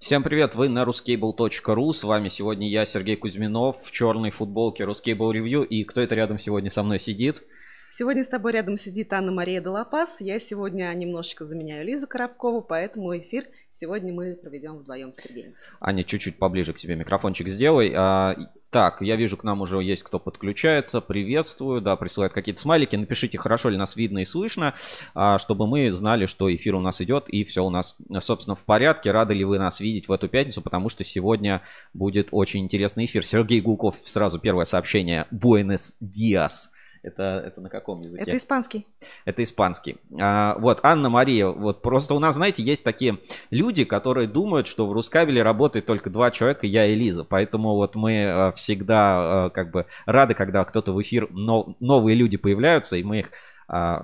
Всем привет, вы на ruscable.ru, с вами сегодня я, Сергей Кузьминов, в черной футболке Ruscable Review, и кто это рядом сегодня со мной сидит? Сегодня с тобой рядом сидит Анна-Мария Делапас, я сегодня немножечко заменяю Лизу Коробкову, поэтому эфир сегодня мы проведем вдвоем с Сергеем. Аня, чуть-чуть поближе к себе микрофончик сделай. А, так, я вижу, к нам уже есть кто подключается. Приветствую, да, присылают какие-то смайлики. Напишите, хорошо ли нас видно и слышно, а, чтобы мы знали, что эфир у нас идет и все у нас, собственно, в порядке. Рады ли вы нас видеть в эту пятницу, потому что сегодня будет очень интересный эфир. Сергей Гулков, сразу первое сообщение. Буэнос Диас. Это, это на каком языке? Это испанский. Это испанский. А, вот, Анна-Мария, вот просто у нас, знаете, есть такие люди, которые думают, что в Рускабеле работает только два человека, я и Лиза. Поэтому вот мы а, всегда а, как бы рады, когда кто-то в эфир, но, новые люди появляются, и мы их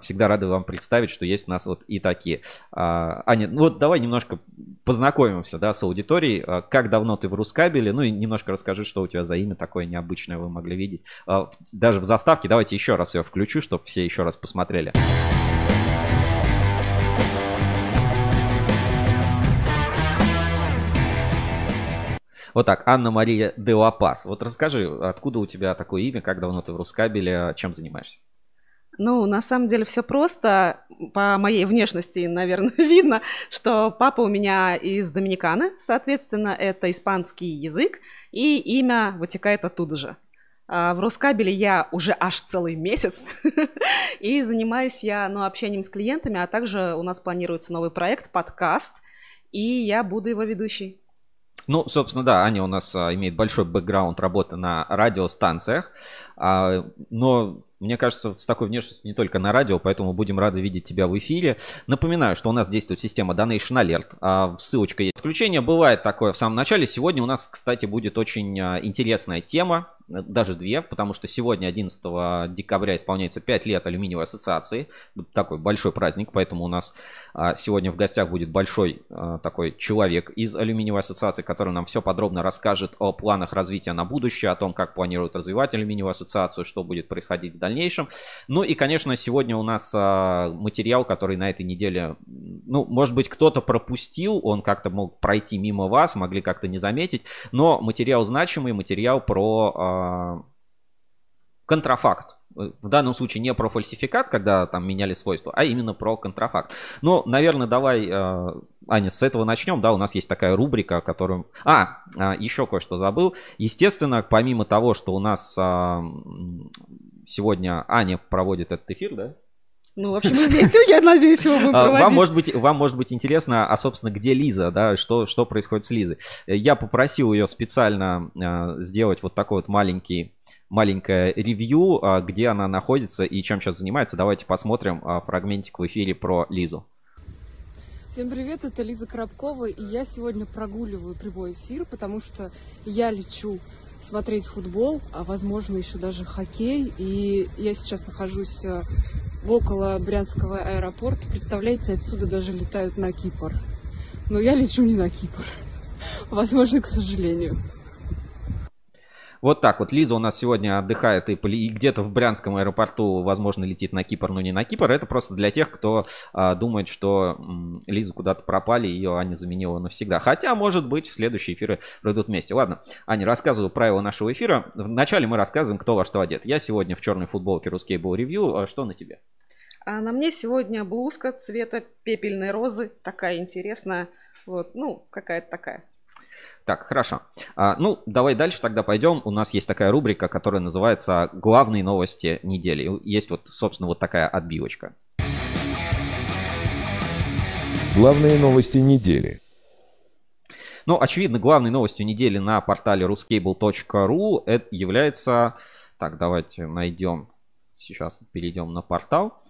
всегда рады вам представить, что есть у нас вот и такие. А, Аня, ну вот давай немножко познакомимся, да, с аудиторией. А, как давно ты в Рускабеле? Ну и немножко расскажи, что у тебя за имя такое необычное вы могли видеть. Даже в заставке давайте еще раз ее включу, чтобы все еще раз посмотрели. Вот так, Анна-Мария Делапас. Вот расскажи, откуда у тебя такое имя, как давно ты в Рускабеле, чем занимаешься? Ну, на самом деле все просто. По моей внешности, наверное, видно, что папа у меня из Доминиканы, соответственно, это испанский язык, и имя вытекает оттуда же. А в Роскабеле я уже аж целый месяц, и занимаюсь я ну, общением с клиентами, а также у нас планируется новый проект, подкаст, и я буду его ведущей. Ну, собственно, да, Аня у нас а, имеет большой бэкграунд работы на радиостанциях, а, но мне кажется, с такой внешностью не только на радио, поэтому будем рады видеть тебя в эфире. Напоминаю, что у нас действует система Donation Alert. А, ссылочка есть. Отключение бывает такое в самом начале. Сегодня у нас, кстати, будет очень а, интересная тема даже две, потому что сегодня, 11 декабря, исполняется 5 лет алюминиевой ассоциации. Такой большой праздник, поэтому у нас а, сегодня в гостях будет большой а, такой человек из алюминиевой ассоциации, который нам все подробно расскажет о планах развития на будущее, о том, как планируют развивать алюминиевую ассоциацию, что будет происходить в дальнейшем. Ну и, конечно, сегодня у нас а, материал, который на этой неделе, ну, может быть, кто-то пропустил, он как-то мог пройти мимо вас, могли как-то не заметить, но материал значимый, материал про а, контрафакт. В данном случае не про фальсификат, когда там меняли свойства, а именно про контрафакт. Но, наверное, давай, а, Аня, с этого начнем. Да, у нас есть такая рубрика, которую... А, еще кое-что забыл. Естественно, помимо того, что у нас сегодня Аня проводит этот эфир, да? Ну, в общем, вместе, я надеюсь, его будем проводить. Вам может быть, вам может быть интересно, а, собственно, где Лиза, да, что, что происходит с Лизой. Я попросил ее специально э, сделать вот такой вот маленький маленькое ревью, э, где она находится и чем сейчас занимается. Давайте посмотрим фрагментик в эфире про Лизу. Всем привет, это Лиза Коробкова, и я сегодня прогуливаю прямой эфир, потому что я лечу смотреть футбол, а возможно еще даже хоккей, и я сейчас нахожусь около Брянского аэропорта. Представляете, отсюда даже летают на Кипр. Но я лечу не на Кипр. Возможно, к сожалению. Вот так вот. Лиза у нас сегодня отдыхает и, и где-то в Брянском аэропорту, возможно, летит на Кипр, но не на Кипр. Это просто для тех, кто а, думает, что м, Лизу куда-то пропали, ее Аня заменила навсегда. Хотя, может быть, следующие эфиры пройдут вместе. Ладно, Аня, рассказываю правила нашего эфира. Вначале мы рассказываем, кто во что одет. Я сегодня в черной футболке Русский был ревью. А что на тебе? А на мне сегодня блузка цвета пепельной розы. Такая интересная. Вот, ну, какая-то такая. Так, хорошо. А, ну, давай дальше тогда пойдем. У нас есть такая рубрика, которая называется «Главные новости недели». Есть вот, собственно, вот такая отбивочка. Главные новости недели. Ну, очевидно, главной новостью недели на портале ruscable.ru это является... Так, давайте найдем. Сейчас перейдем на портал.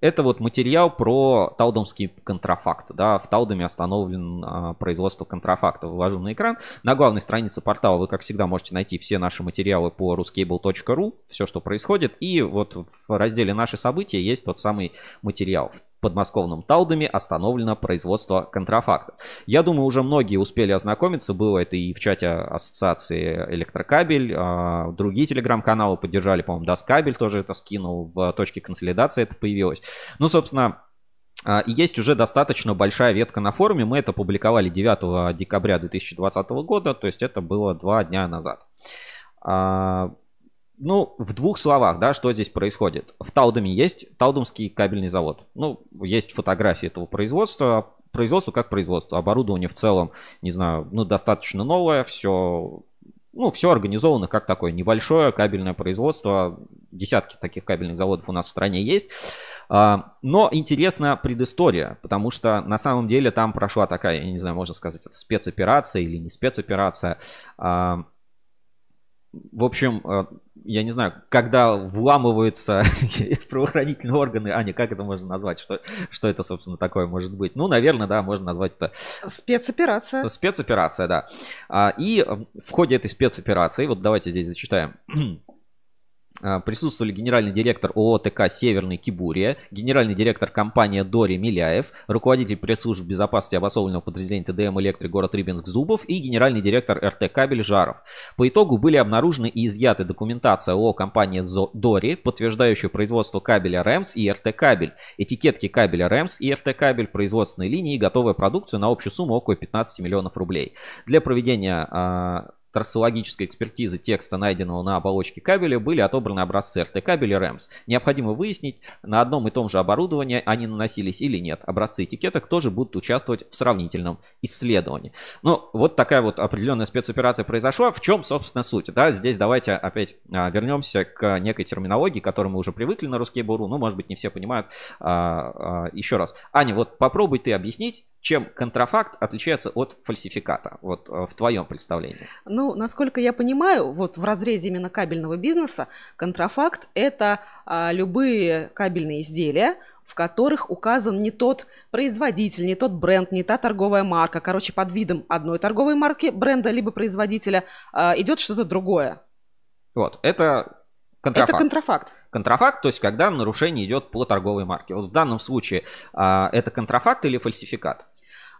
Это вот материал про таудомский контрафакт. Да, в Таудоме остановлен а, производство контрафакта. Вывожу на экран. На главной странице портала вы, как всегда, можете найти все наши материалы по ruscable.ru, все, что происходит. И вот в разделе «Наши события» есть тот самый материал подмосковном Талдоме остановлено производство контрафакта. Я думаю, уже многие успели ознакомиться, было это и в чате ассоциации Электрокабель, а, другие телеграм-каналы поддержали, по-моему, Доскабель тоже это скинул, в точке консолидации это появилось. Ну, собственно, А, и есть уже достаточно большая ветка на форуме. Мы это публиковали 9 декабря 2020 года, то есть это было два дня назад. Ну, в двух словах, да, что здесь происходит. В Таудаме есть Таудамский кабельный завод. Ну, есть фотографии этого производства. Производство как производство. Оборудование в целом, не знаю, ну, достаточно новое. Все ну, все организовано как такое небольшое кабельное производство. Десятки таких кабельных заводов у нас в стране есть. А, но интересна предыстория, потому что на самом деле там прошла такая, я не знаю, можно сказать, это спецоперация или не спецоперация. А, в общем, э, я не знаю, когда вламываются правоохранительные органы, Аня, как это можно назвать? Что, что это, собственно, такое может быть? Ну, наверное, да, можно назвать это... Спецоперация. Спецоперация, да. А, и в ходе этой спецоперации, вот давайте здесь зачитаем. А, присутствовали генеральный директор ООО «Северный Кибурия», генеральный директор компании Дори Миляев, руководитель пресс-служб безопасности обособленного подразделения ТДМ «Электрик» город Рыбинск Зубов и генеральный директор РТ «Кабель» Жаров. По итогу были обнаружены и изъяты документация ООО компании Дори, подтверждающая производство кабеля РЭМС и РТ «Кабель», этикетки кабеля РЭМС и РТ «Кабель», производственные линии и готовая продукцию на общую сумму около 15 миллионов рублей. Для проведения а, трассологической экспертизы текста, найденного на оболочке кабеля, были отобраны образцы RT-кабеля REMS. Необходимо выяснить, на одном и том же оборудовании они наносились или нет. Образцы этикеток тоже будут участвовать в сравнительном исследовании. Ну, вот такая вот определенная спецоперация произошла. В чем, собственно, суть? Да, здесь давайте опять а, вернемся к некой терминологии, к которой мы уже привыкли на русский буру. Ну, может быть, не все понимают. А, а, еще раз. Аня, вот попробуй ты объяснить, чем контрафакт отличается от фальсификата, вот э, в твоем представлении? Ну, насколько я понимаю, вот в разрезе именно кабельного бизнеса, контрафакт – это а, любые кабельные изделия, в которых указан не тот производитель, не тот бренд, не та торговая марка. Короче, под видом одной торговой марки, бренда либо производителя а, идет что-то другое. Вот, это контрафакт. Это контрафакт. Контрафакт, то есть когда нарушение идет по торговой марке. Вот в данном случае а, это контрафакт или фальсификат?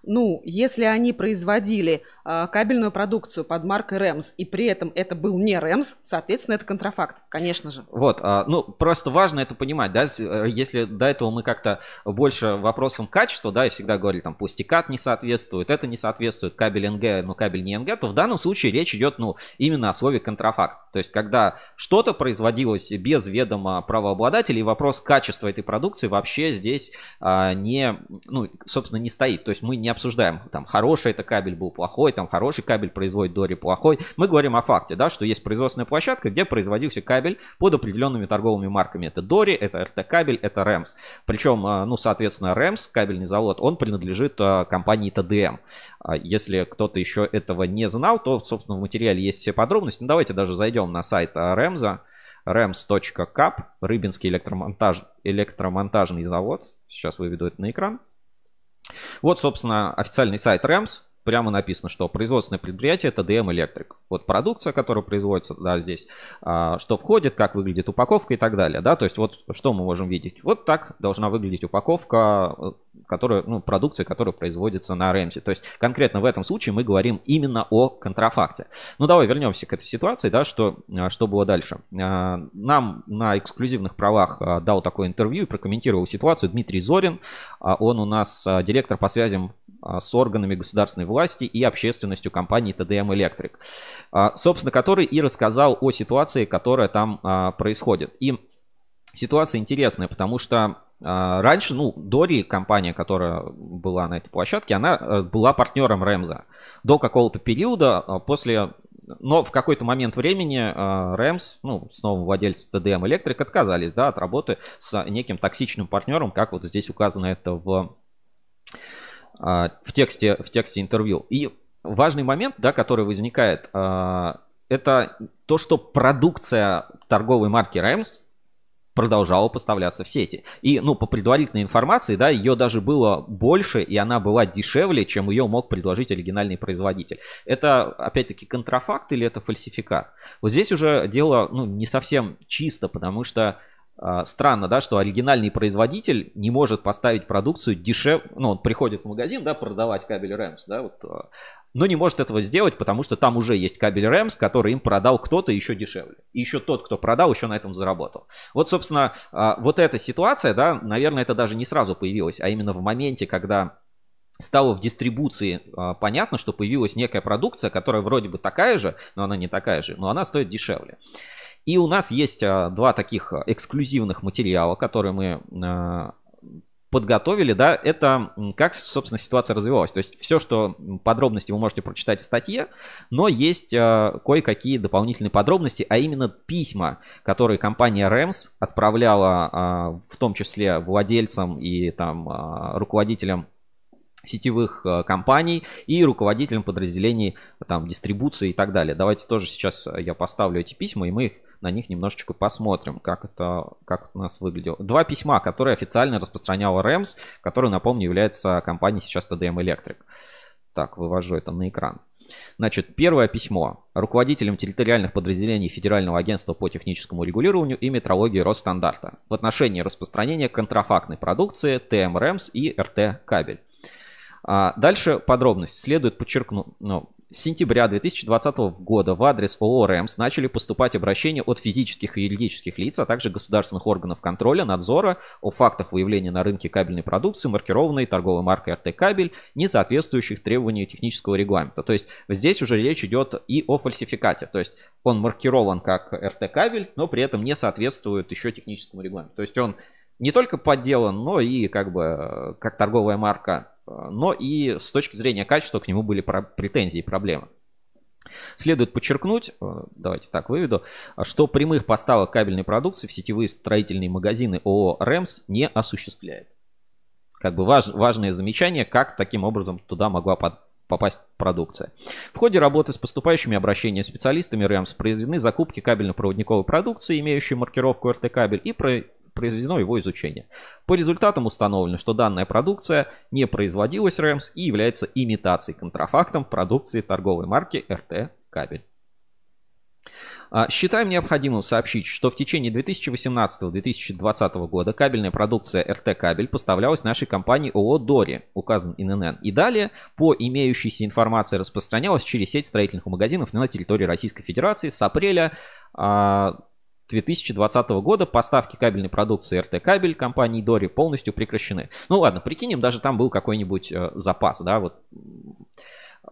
Ну, если они производили э, кабельную продукцию под маркой Рэмс, и при этом это был не Рэмс, соответственно, это контрафакт, конечно же. Вот, э, ну, просто важно это понимать, да, э, если до этого мы как-то больше вопросом качества, да, и всегда говорили, там, пластикат не соответствует, это не соответствует, кабель НГ, но кабель не НГ, то в данном случае речь идет, ну, именно о слове контрафакт. То есть, когда что-то производилось без ведома правообладателей, вопрос качества этой продукции вообще здесь э, не, ну, собственно, не стоит. То есть, мы не обсуждаем, там, хороший это кабель был, плохой, там, хороший кабель производит Дори, плохой. Мы говорим о факте, да, что есть производственная площадка, где производился кабель под определенными торговыми марками. Это Дори, это РТ кабель, это Рэмс. Причем, а, ну, соответственно, Рэмс, кабельный завод, он принадлежит а, компании ТДМ. А, если кто-то еще этого не знал, то, собственно, в материале есть все подробности. Ну, давайте даже зайдем на сайт Рэмза rems.cap, Рыбинский электромонтаж, электромонтажный завод. Сейчас выведу это на экран. Вот, собственно, официальный сайт REMS. Прямо написано, что производственное предприятие это DM Electric. Вот продукция, которая производится, да, здесь, а, что входит, как выглядит упаковка и так далее, да, то есть вот что мы можем видеть. Вот так должна выглядеть упаковка которая, ну, продукция, которая производится на Рэмсе. То есть конкретно в этом случае мы говорим именно о контрафакте. Ну давай вернемся к этой ситуации, да, что, а, что было дальше. А, нам на эксклюзивных правах а, дал такое интервью и прокомментировал ситуацию Дмитрий Зорин. Он у нас директор по связям с органами государственной власти и общественностью компании ТДМ Электрик. Собственно, который и рассказал о ситуации, которая там происходит. И ситуация интересная, потому что а, раньше, ну, Дори, компания, которая была на этой площадке, она э, была партнером Рэмза до какого-то периода, а, после но в какой-то момент времени а, Рэмс, ну, с новым владельцем TDM Electric, отказались, да, от работы с неким токсичным партнером, как вот здесь указано это в, в, тексте, в тексте интервью. И важный момент, да, который возникает, это то, что продукция торговой марки Рэмс продолжала поставляться в сети. И, ну, по предварительной информации, да, ее даже было больше, и она была дешевле, чем ее мог предложить оригинальный производитель. Это, опять-таки, контрафакт или это фальсификат? Вот здесь уже дело, ну, не совсем чисто, потому что а, странно, да, что оригинальный производитель не может поставить продукцию дешевле, ну, он приходит в магазин, да, продавать кабель REMS, да, вот, а, но не может этого сделать, потому что там уже есть кабель REMS, который им продал кто-то еще дешевле. И еще тот, кто продал, еще на этом заработал. Вот, собственно, а, вот эта ситуация, да, наверное, это даже не сразу появилось, а именно в моменте, когда стало в дистрибуции понятно, что появилась некая продукция, которая вроде бы такая же, но она не такая же, но она стоит дешевле. И у нас есть а, два таких эксклюзивных материала, которые мы а, подготовили, да, это как, собственно, ситуация развивалась. То есть все, что подробности вы можете прочитать в статье, но есть э, кое-какие дополнительные подробности, а именно письма, которые компания REMS отправляла э, в том числе владельцам и там э, руководителям сетевых компаний и руководителям подразделений там дистрибуции и так далее. Давайте тоже сейчас я поставлю эти письма и мы их на них немножечко посмотрим, как это, как у нас выглядело. Два письма, которые официально распространяла REMS, который, напомню, является компанией сейчас TDM Electric. Так, вывожу это на экран. Значит, первое письмо руководителям территориальных подразделений Федерального агентства по техническому регулированию и метрологии Росстандарта в отношении распространения контрафактной продукции ТМ РЭМС и РТ кабель. А дальше подробности. Следует подчеркнуть, ну, сентября 2020 года в адрес ООО «РЭМС» начали поступать обращения от физических и юридических лиц, а также государственных органов контроля, надзора о фактах выявления на рынке кабельной продукции, маркированной торговой маркой «РТ Кабель», не соответствующих требованиям технического регламента. То есть здесь уже речь идет и о фальсификате. То есть он маркирован как «РТ Кабель», но при этом не соответствует еще техническому регламенту. То есть он не только подделан, но и как бы э, как торговая марка но и с точки зрения качества к нему были претензии и проблемы. Следует подчеркнуть, э, давайте так выведу, что прямых поставок кабельной продукции в сетевые строительные магазины ООО «РЭМС» не осуществляет. Как бы важ, важное замечание, как таким образом туда могла под, попасть продукция. В ходе работы с поступающими обращениями специалистами РЭМС произведены закупки кабельно-проводниковой продукции, имеющей маркировку РТ-кабель, и про произведено его изучение. По результатам установлено, что данная продукция не производилась РЭМС и является имитацией контрафактом продукции торговой марки РТ Кабель. А, считаем необходимым сообщить, что в течение 2018-2020 года кабельная продукция РТ Кабель поставлялась нашей компании ООО Дори, указан ИНН. И далее по имеющейся информации распространялась через сеть строительных магазинов на территории Российской Федерации с апреля а, 2020 года поставки кабельной продукции РТ Кабель компании Дори полностью прекращены. Ну ладно, прикинем, даже там был какой-нибудь э, запас, да, вот.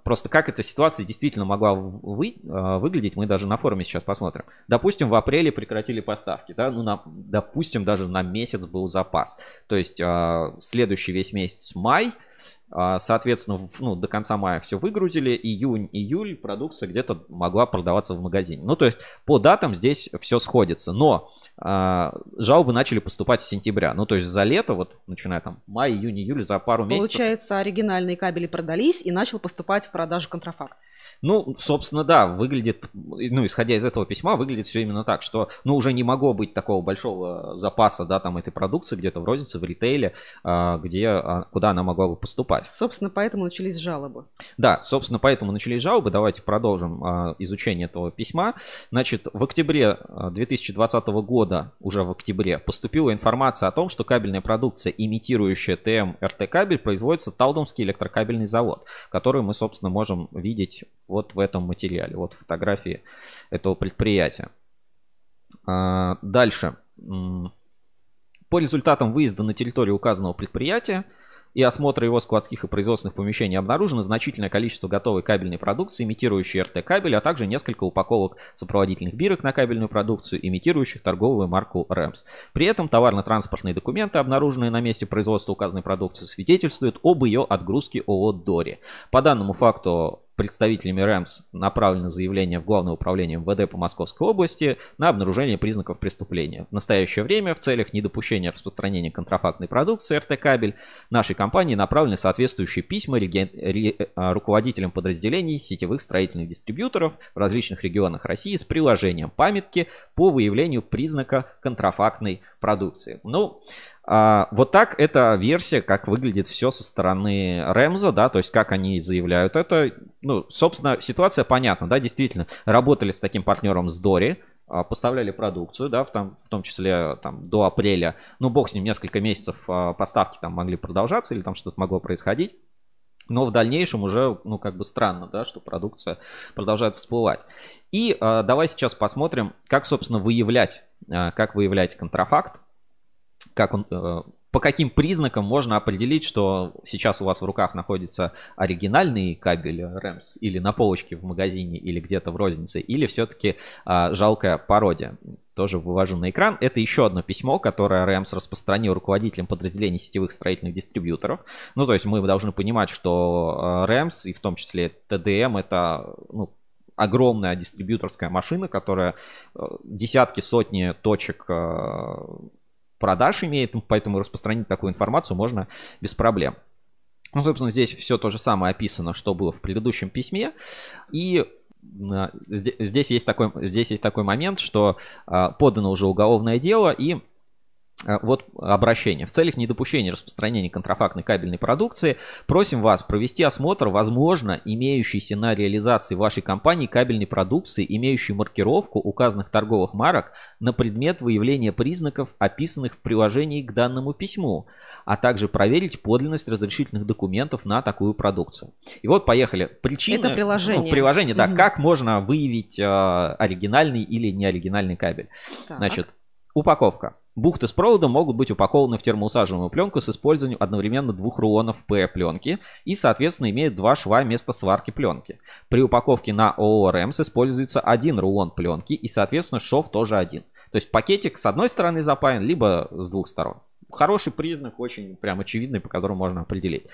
Просто как эта ситуация действительно могла вы, э, выглядеть, мы даже на форуме сейчас посмотрим. Допустим, в апреле прекратили поставки, да, ну, на, допустим, даже на месяц был запас. То есть э, следующий весь месяц май – соответственно, ну, до конца мая все выгрузили. Июнь, июль продукция где-то могла продаваться в магазине. Ну, то есть по датам здесь все сходится. Но а, жалобы начали поступать с сентября. Ну, то есть за лето, вот начиная там май, июнь, июль, за пару месяцев. Получается, оригинальные кабели продались и начал поступать в продажу контрафакт. Ну, собственно, да, выглядит, ну, исходя из этого письма, выглядит все именно так, что, ну, уже не могло быть такого большого запаса, да, там, этой продукции где-то в рознице, в ритейле, а, где, а, куда она могла бы поступать. Собственно, поэтому начались жалобы. Да, собственно, поэтому начались жалобы. Давайте продолжим а, изучение этого письма. Значит, в октябре 2020 года, уже в октябре, поступила информация о том, что кабельная продукция, имитирующая ТМ РТ кабель, производится Талдомский электрокабельный завод, который мы, собственно, можем видеть вот в этом материале. Вот фотографии этого предприятия. А, дальше. По результатам выезда на территорию указанного предприятия и осмотра его складских и производственных помещений обнаружено значительное количество готовой кабельной продукции, имитирующей РТ-кабель, а также несколько упаковок сопроводительных бирок на кабельную продукцию, имитирующих торговую марку РЭМС. При этом товарно-транспортные документы, обнаруженные на месте производства указанной продукции, свидетельствуют об ее отгрузке ООО «Дори». По данному факту представителями РЭМС направлено заявление в Главное управление МВД по Московской области на обнаружение признаков преступления. В настоящее время в целях недопущения распространения контрафактной продукции РТ Кабель нашей компании направлены соответствующие письма реген... ре... А, руководителям подразделений сетевых строительных дистрибьюторов в различных регионах России с приложением памятки по выявлению признака контрафактной продукции. Ну, а, вот так эта версия, как выглядит все со стороны Рэмза, да, то есть как они заявляют это. Ну, собственно, ситуация понятна, да, действительно, работали с таким партнером с Дори, а, поставляли продукцию, да, в том, в том числе там до апреля, ну, бог с ним, несколько месяцев а, поставки там могли продолжаться или там что-то могло происходить. Но в дальнейшем уже, ну, как бы странно, да, что продукция продолжает всплывать. И э, давай сейчас посмотрим, как, собственно, выявлять, э, как выявлять контрафакт, как он, э, по каким признакам можно определить, что сейчас у вас в руках находится оригинальный кабель REMS или на полочке в магазине или где-то в рознице, или все-таки а, жалкая пародия. Тоже вывожу на экран. Это еще одно письмо, которое REMS распространил руководителям подразделений сетевых строительных дистрибьюторов. Ну, то есть мы должны понимать, что REMS и в том числе TDM это ну, огромная дистрибьюторская машина, которая э, десятки, сотни точек э, продаж имеет, поэтому распространить такую информацию можно без проблем. Ну, собственно, здесь все то же самое описано, что было в предыдущем письме. И а, здесь есть такой, здесь есть такой момент, что а, подано уже уголовное дело, и Э, вот обращение. В целях недопущения распространения контрафактной кабельной продукции просим вас провести осмотр, возможно, имеющейся на реализации вашей компании кабельной продукции, имеющей маркировку указанных торговых марок на предмет выявления признаков, описанных в приложении к данному письму, а также проверить подлинность разрешительных документов на такую продукцию. И вот поехали. Причины. Это приложение. Ну, приложение, да. Угу. Как можно выявить э, оригинальный или неоригинальный кабель? Так. Значит, упаковка. Бухты с проводом могут быть упакованы в термоусаживаемую пленку с использованием одновременно двух рулонов П-пленки и, соответственно, имеют два шва вместо сварки пленки. При упаковке на ООО используется один рулон пленки и, соответственно, шов тоже один. То есть пакетик с одной стороны запаян, либо с двух сторон. Хороший признак, очень прям очевидный, по которому можно определить.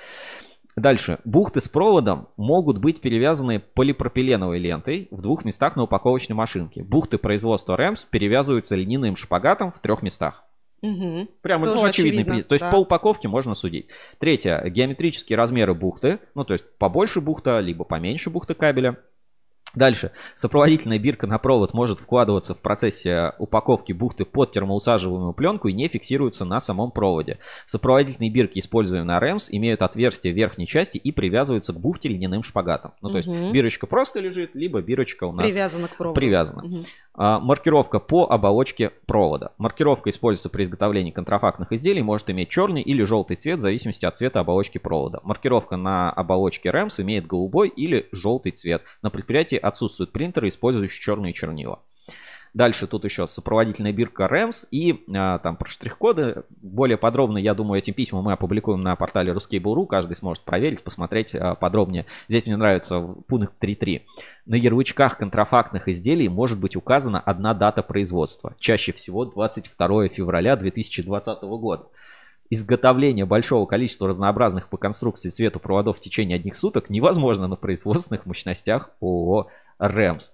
Дальше. Бухты с проводом могут быть перевязаны полипропиленовой лентой в двух местах на упаковочной машинке. Бухты производства Рэмс перевязываются льняным шпагатом в трех местах. Угу. Прямо ну, очевидный очевидно, То есть да. по упаковке можно судить. Третье. Геометрические размеры бухты. Ну, то есть побольше бухта, либо поменьше бухта кабеля. Дальше. Сопроводительная бирка на провод может вкладываться в процессе упаковки бухты под термоусаживаемую пленку и не фиксируется на самом проводе. Сопроводительные бирки, используемые на REMS, имеют отверстие в верхней части и привязываются к бухте льняным шпагатом. Ну, то угу. есть бирочка просто лежит, либо бирочка у нас привязана к проводу. Привязана. Угу. А, маркировка по оболочке провода. Маркировка используется при изготовлении контрафактных изделий, может иметь черный или желтый цвет в зависимости от цвета оболочки провода. Маркировка на оболочке REMS имеет голубой или желтый цвет. На предприятии отсутствуют принтеры, использующие черные чернила. Дальше тут еще сопроводительная бирка REMS и а, там про штрих-коды. Более подробно, я думаю, эти письма мы опубликуем на портале Ruskable.ru. Каждый сможет проверить, посмотреть а, подробнее. Здесь мне нравится пункт 3.3. На ярлычках контрафактных изделий может быть указана одна дата производства. Чаще всего 22 февраля 2020 года. Изготовление большого количества разнообразных по конструкции цвету проводов в течение одних суток невозможно на производственных мощностях ООО «РЭМС»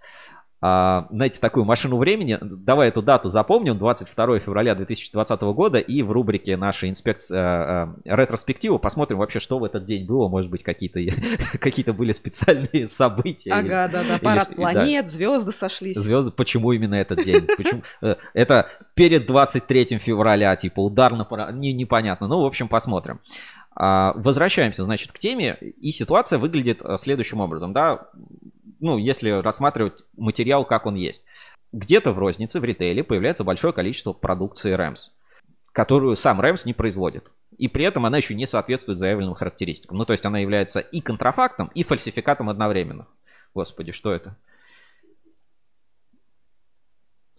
знаете, такую машину времени. Давай эту дату запомним, 22 февраля 2020 года, и в рубрике нашей инспекции э, э, ретроспектива посмотрим вообще, что в этот день было. Может быть, какие-то какие были специальные события. Ага, или, да, да, парад или, планет, да. звезды сошлись. Звезды, почему именно этот день? Почему? Э, это перед 23 февраля, типа удар на не, непонятно. Ну, в общем, посмотрим. А, возвращаемся, значит, к теме, и ситуация выглядит э, следующим образом, да, ну, если рассматривать материал, как он есть. Где-то в рознице, в ритейле появляется большое количество продукции REMS, которую сам REMS не производит. И при этом она еще не соответствует заявленным характеристикам. Ну, то есть она является и контрафактом, и фальсификатом одновременно. Господи, что это?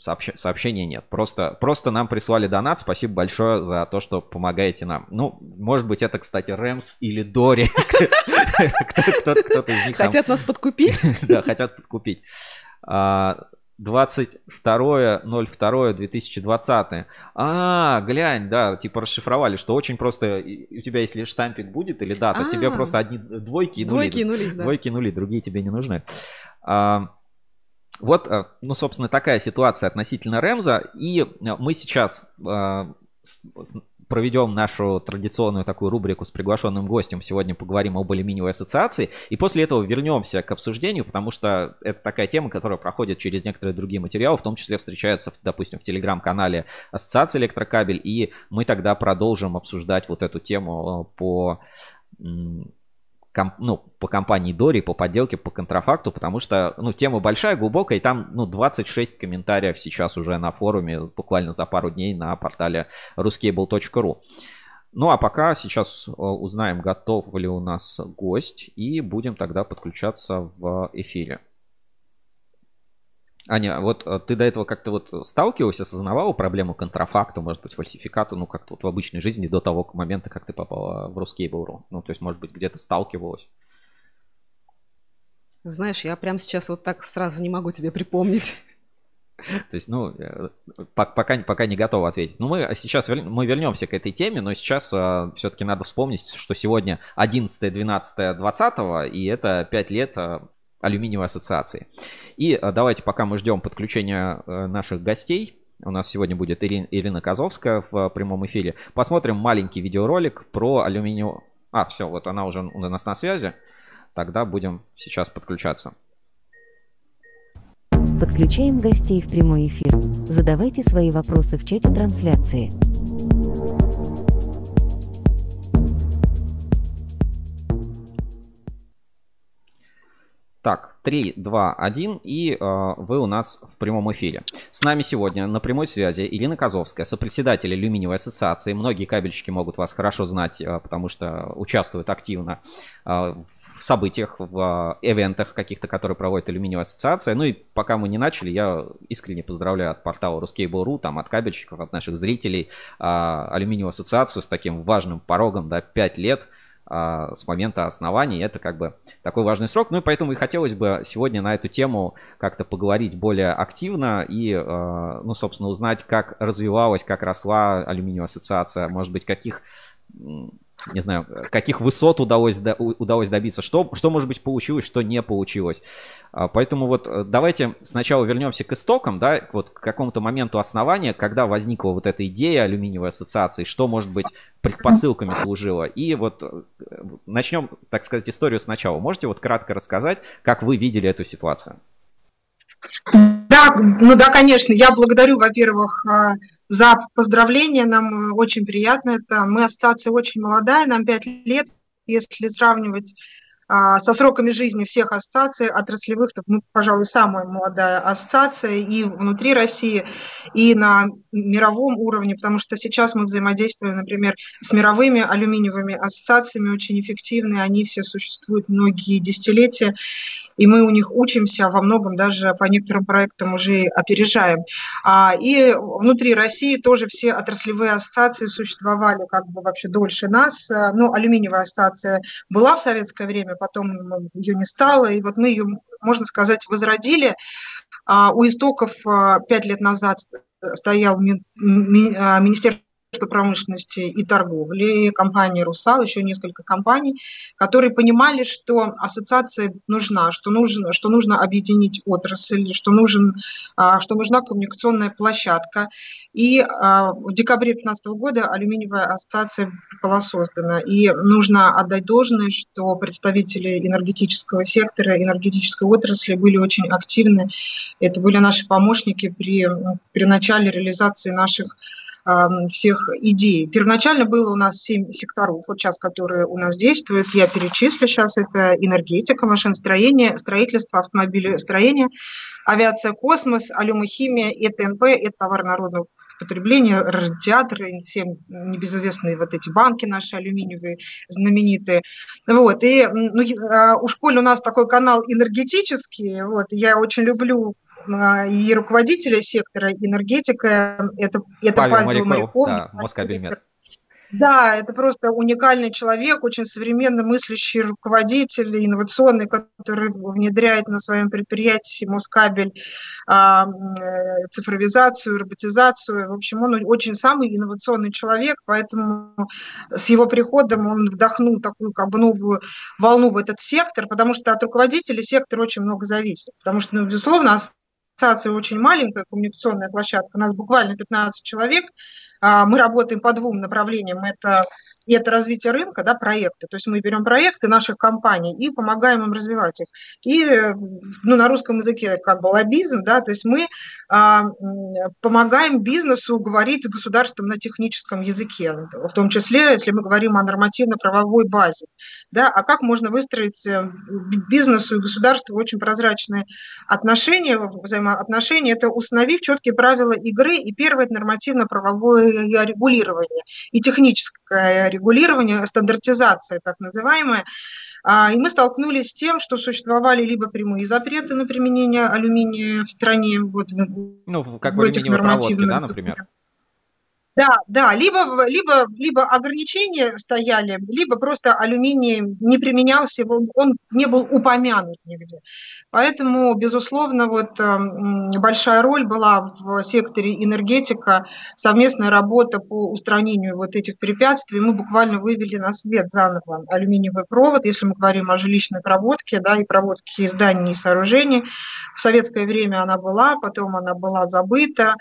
Сообщ... Сообщения нет. Просто, просто нам прислали донат. Спасибо большое за то, что помогаете нам. Ну, может быть, это, кстати, Рэмс или Дори. Кто-то из них. Хотят нас подкупить? Да, хотят подкупить. 22.02.2020. А, глянь, да, типа расшифровали, что очень просто, у тебя если штампик будет или дата, тебе а. просто одни двойки и нули. Двойки и нули, Двойки и нули, другие тебе не нужны. Вот, э, ну, собственно, такая ситуация относительно Рэмза. И э, мы сейчас э, проведем нашу традиционную такую рубрику с приглашенным гостем. Сегодня поговорим об алюминиевой ассоциации. И после этого вернемся к обсуждению, потому что это такая тема, которая проходит через некоторые другие материалы, в том числе встречается, допустим, в телеграм-канале Ассоциации Электрокабель. И мы тогда продолжим обсуждать вот эту тему по комп, ну, по компании Дори, по подделке, по контрафакту, потому что, ну, тема большая, глубокая, и там, ну, 26 комментариев сейчас уже на форуме, буквально за пару дней на портале ruscable.ru. Ну, а пока сейчас э, узнаем, готов ли у нас гость, и будем тогда подключаться в эфире. Аня, вот э, ты до этого как-то вот сталкивалась, осознавала проблему контрафакта, может быть, фальсификата, ну, как-то вот в обычной жизни до того момента, как ты попала в Ruscable.ru? Ну, то есть, может быть, где-то сталкивалась? Знаешь, я прямо сейчас вот так сразу не могу тебе припомнить. То есть, ну, э, пока, пока не готов ответить. Ну, мы сейчас мы вернемся к этой теме, но сейчас а, все-таки надо вспомнить, что сегодня 11, 12, 20, и это 5 лет а, алюминиевой ассоциации. И а, давайте, пока мы ждем подключения а, наших гостей, у нас сегодня будет Ирина, Козовская в а, прямом эфире. Посмотрим маленький видеоролик про алюминиевую... А, все, вот она уже у нас на связи. Тогда будем сейчас подключаться. Подключаем гостей в прямой эфир. Задавайте свои вопросы в чате трансляции. Так, 3, 2, 1, и э, вы у нас в прямом эфире. С нами сегодня на прямой связи Ирина Козовская, сопредседатель Алюминиевой ассоциации. Многие кабельщики могут вас хорошо знать, э, потому что участвуют активно э, в событиях, в ивентах каких-то, которые проводит Алюминиевая ассоциация. Ну и пока мы не начали, я искренне поздравляю от портала Ruskable.ru, там от кабельщиков, от наших зрителей, э, Алюминиевую ассоциацию с таким важным порогом, да, 5 лет – а, с момента основания. Это как бы такой важный срок. Ну и поэтому и хотелось бы сегодня на эту тему как-то поговорить более активно и, а, ну, собственно, узнать, как развивалась, как росла алюминиевая ассоциация, может быть, каких не знаю, каких высот удалось, удалось добиться, что, что, может быть, получилось, что не получилось. А, поэтому вот э, давайте сначала вернемся к истокам, да, вот к какому-то моменту основания, когда возникла вот эта идея алюминиевой ассоциации, что, может быть, предпосылками служило. И вот э, начнем, так сказать, историю сначала. Можете вот кратко рассказать, как вы видели эту ситуацию? Да, ну да, конечно. Я благодарю, во-первых, а, за поздравления. Нам очень приятно это. Мы ассоциация очень молодая, нам 5 лет. Если сравнивать а, со сроками жизни всех ассоциаций отраслевых, то, ну, пожалуй, самая молодая ассоциация и внутри России, и на мировом уровне, потому что сейчас мы взаимодействуем, например, с мировыми алюминиевыми ассоциациями, очень эффективные, они все существуют многие десятилетия, и мы у них учимся, во многом даже по некоторым проектам уже опережаем. А, и внутри России тоже все отраслевые ассоциации существовали как бы вообще дольше нас. Ну, алюминиевая ассоциация была в советское время, потом ее не стало, и вот мы ее, можно сказать, возродили. А у истоков а, пять лет назад стоял а, Министерство промышленности и торговли, компания «Русал», еще несколько компаний, которые понимали, что ассоциация нужна, что нужно, что нужно объединить отрасль, что, нужен, а, что нужна коммуникационная площадка. И а, в декабре 2015 года алюминиевая ассоциация была создана. И нужно отдать должное, что представители энергетического сектора, энергетической отрасли были очень активны. Это были наши помощники при, при начале реализации наших всех идей. Первоначально было у нас семь секторов, вот сейчас, которые у нас действуют, я перечислю сейчас, это энергетика, машиностроение, строительство, автомобилестроение, авиация, космос, алюмохимия, ЭТНП, это товар народного потребления, радиаторы, всем небезызвестные вот эти банки наши алюминиевые, знаменитые. Вот, и ну, а, у школы у нас такой канал энергетический, вот, я очень люблю а, и руководителя сектора энергетика, это, это Павел, Павел Моряков. Да, Москабельмет. Да, это просто уникальный человек, очень современно мыслящий руководитель, инновационный, который внедряет на своем предприятии Москабель а, э, цифровизацию, роботизацию. В общем, он очень самый инновационный человек, поэтому с его приходом он вдохнул такую как бы новую волну в этот сектор, потому что от руководителя сектор очень много зависит. Потому что, ну, безусловно, ассоциация очень маленькая, коммуникационная площадка, у нас буквально 15 человек. А, мы работаем по двум направлениям. Это и это развитие рынка, да, проекты. То есть мы берем проекты наших компаний и помогаем им развивать их. И ну, на русском языке как бы лоббизм, да, то есть мы а, помогаем бизнесу говорить с государством на техническом языке, в том числе, если мы говорим о нормативно-правовой базе. Да, а как можно выстроить э, бизнесу и государству очень прозрачные отношения, взаимоотношения, это установив четкие правила игры, и первое – это нормативно-правовое регулирование, и техническое регулирование, стандартизация так называемая. А, и мы столкнулись с тем, что существовали либо прямые запреты на применение алюминия в стране, вот ну, как в, в этих нормативных, да, например. Да, да, либо, либо, либо ограничения стояли, либо просто алюминий не применялся, он, он не был упомянут нигде. Поэтому, безусловно, вот эм, большая роль была в секторе энергетика, совместная работа по устранению вот этих препятствий. Мы буквально вывели на свет заново алюминиевый провод, если мы говорим о жилищной проводке, да, и проводке зданий и сооружений. В советское время она была, потом она была забыта,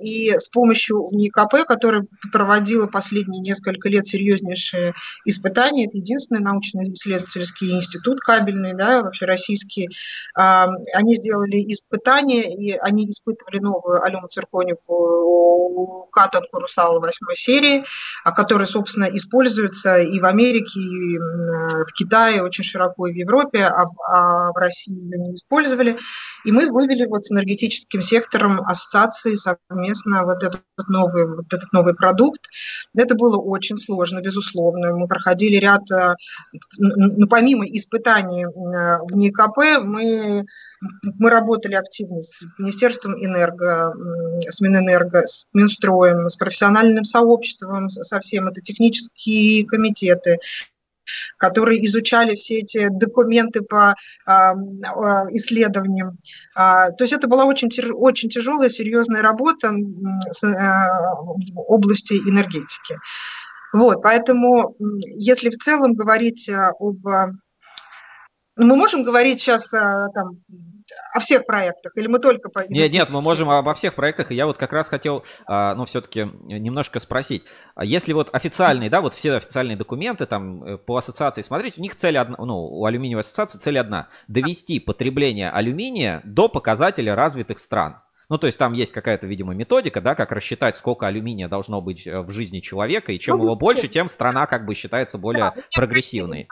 и с помощью НИКП, которая проводила последние несколько лет серьезнейшие испытания, это единственный научно-исследовательский институт кабельный, да, вообще российский, они сделали испытания, и они испытывали новую Алену Цирконеву катанку «Русала» восьмой серии, которая, собственно, используется и в Америке, и в Китае очень широко, и в Европе, а в, а в России ее не использовали. И мы вывели вот с энергетическим сектором ассоциации и совместно вот этот новый, вот этот новый продукт. Это было очень сложно, безусловно. Мы проходили ряд, э, ну, помимо испытаний э, в НИКП, мы мы работали активно с Министерством энерго, с Минэнерго, с Минстроем, с профессиональным сообществом, со всем это технические комитеты, которые изучали все эти документы по исследованиям. А, то есть это была очень, очень тяжелая, серьезная работа в области энергетики. Вот, поэтому, если в целом говорить об... Мы можем говорить сейчас там, о всех проектах, или мы только по... Нет, нет, мы можем обо всех проектах, и я вот как раз хотел, а, ну, все-таки немножко спросить. А если вот официальные, да, вот все официальные документы там э, по ассоциации смотреть, у них цель одна, ну, у алюминиевой ассоциации цель одна, довести потребление алюминия до показателя развитых стран. Ну, то есть там есть какая-то, видимо, методика, да, как рассчитать, сколько алюминия должно быть э, в жизни человека, и чем ну, его больше, тем страна как бы считается более прогрессивной.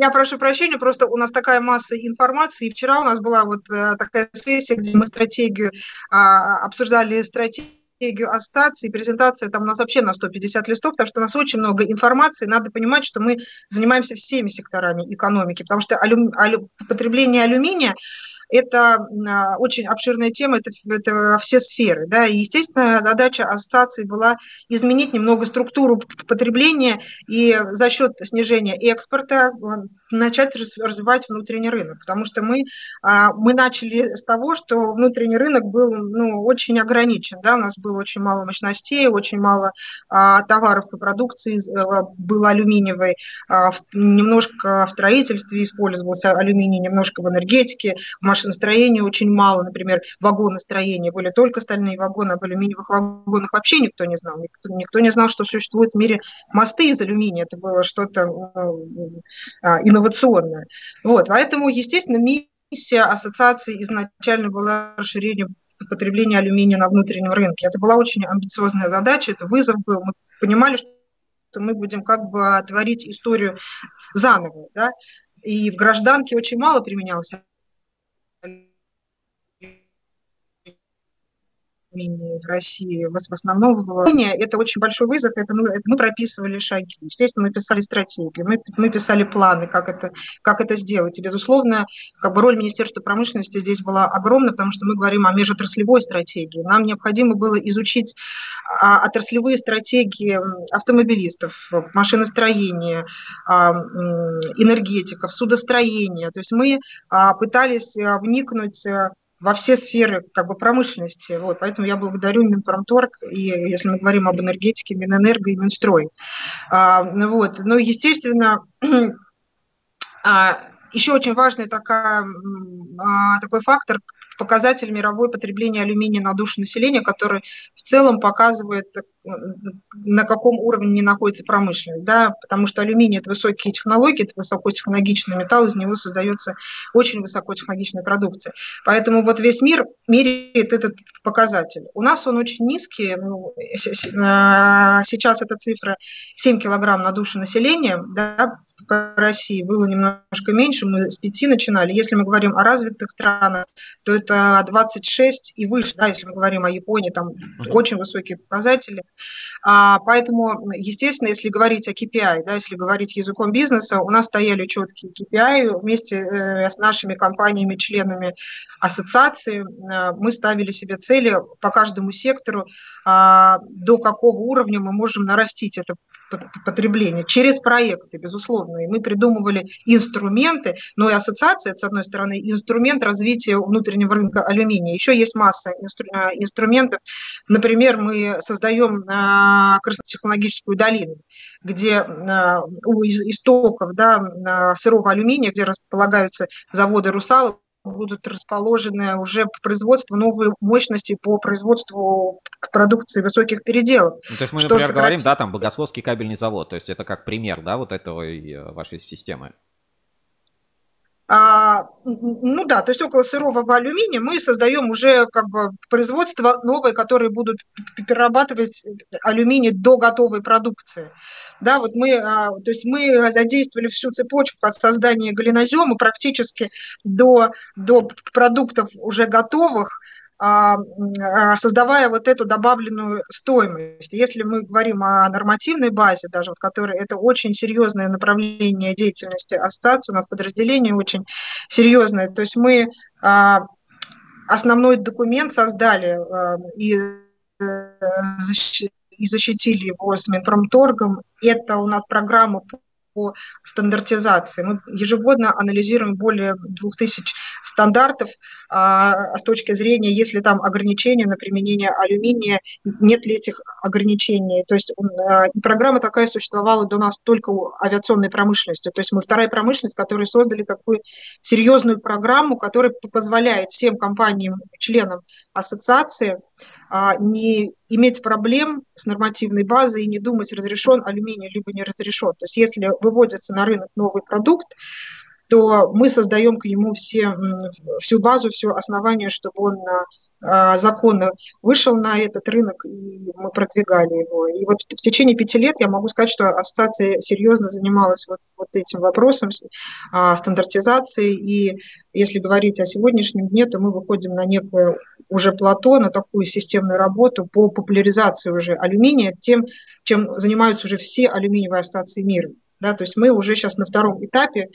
Я прошу прощения, просто у нас такая масса информации. И вчера у нас была вот э, такая сессия, где мы стратегию а, обсуждали стратегию ассоциации, презентация там у нас вообще на 150 листов, потому что у нас очень много информации. Надо понимать, что мы занимаемся всеми секторами экономики, потому что алю... Алю... потребление алюминия это а, очень обширная тема, это, это все сферы. Да, и, естественно, задача ассоциации была изменить немного структуру потребления и за счет снижения экспорта начать развивать внутренний рынок, потому что мы, а, мы начали с того, что внутренний рынок был ну, очень ограничен, да, у нас было очень мало мощностей, очень мало а, товаров и продукции а, было алюминиевой, а, в, немножко в строительстве использовался алюминий, немножко в энергетике, в машиностроении очень мало, например, вагоностроения, были только стальные вагоны, об алюминиевых вагонах вообще никто не знал, никто, никто не знал, что существует в мире мосты из алюминия, это было что-то ну, инновационное. Вот, поэтому, естественно, миссия ассоциации изначально была расширение потребления алюминия на внутреннем рынке. Это была очень амбициозная задача, это вызов был. Мы понимали, что мы будем как бы творить историю заново. Да? И в гражданке очень мало применялся в России в основном в это очень большой вызов, это мы, это мы прописывали шаги. Естественно, мы писали стратегию, мы, мы писали планы, как это, как это сделать. И, безусловно, как бы роль Министерства промышленности здесь была огромна, потому что мы говорим о межотраслевой стратегии. Нам необходимо было изучить а, отраслевые стратегии автомобилистов, машиностроения, а, энергетиков, судостроения. То есть мы а, пытались вникнуть во все сферы как бы промышленности. Вот, поэтому я благодарю Минпромторг, и если мы говорим об энергетике, Минэнерго и Минстрой. А, вот, но, естественно, а, еще очень важный такая, а, такой фактор, показатель мировое потребление алюминия на душу населения, который в целом показывает, э, на каком уровне не находится промышленность. Да? Потому что алюминий – это высокие технологии, это высокотехнологичный металл, из него создается очень высокотехнологичная продукция. Поэтому вот весь мир меряет этот показатель. У нас он очень низкий. Ну, а, сейчас эта цифра 7 килограмм на душу населения. Да? По России было немножко меньше, мы с 5 начинали. Если мы говорим о развитых странах, то это 26 и выше, да, если мы говорим о Японии, там uh-huh. очень высокие показатели. А, поэтому, естественно, если говорить о KPI, да, если говорить языком бизнеса, у нас стояли четкие KPI вместе э, с нашими компаниями, членами ассоциации, э, мы ставили себе цели по каждому сектору, а, до какого уровня мы можем нарастить это потребления через проекты, безусловно. И мы придумывали инструменты, но и ассоциация, с одной стороны, инструмент развития внутреннего рынка алюминия. Еще есть масса инстру- э, инструментов. Например, мы создаем э, краснотехнологическую долину, где э, у истоков да, сырого алюминия, где располагаются заводы «Русалов», будут расположены уже по производству новые мощности по производству продукции высоких переделов. Ну, то есть мы, например, сократит... говорим, да, там Богословский кабельный завод, то есть это как пример, да, вот этого э, вашей системы. А, ну да, то есть около сырого алюминия мы создаем уже как бы производство новое, которые будут перерабатывать алюминий до готовой продукции. Да, вот мы, а, то есть мы задействовали всю цепочку от создания глинозема практически до, до продуктов уже готовых, создавая вот эту добавленную стоимость. Если мы говорим о нормативной базе, даже в которой это очень серьезное направление деятельности ассоциации, у нас подразделение очень серьезное, то есть мы а, основной документ создали и и защитили его с Минпромторгом. Это у нас программа по стандартизации. Мы ежегодно анализируем более 2000 стандартов а, с точки зрения, если там ограничения на применение алюминия, нет ли этих ограничений. То есть а, программа такая существовала до нас только у авиационной промышленности. То есть мы вторая промышленность, которая создали такую серьезную программу, которая позволяет всем компаниям, членам ассоциации не иметь проблем с нормативной базой и не думать, разрешен алюминий либо не разрешен. То есть если выводится на рынок новый продукт, то мы создаем к нему все, всю базу, все основание, чтобы он а, законно вышел на этот рынок, и мы продвигали его. И вот в течение пяти лет я могу сказать, что ассоциация серьезно занималась вот, вот этим вопросом а, стандартизации, и если говорить о сегодняшнем дне, то мы выходим на некое уже плато, на такую системную работу по популяризации уже алюминия, тем, чем занимаются уже все алюминиевые ассоциации мира. Да, то есть мы уже сейчас на втором этапе,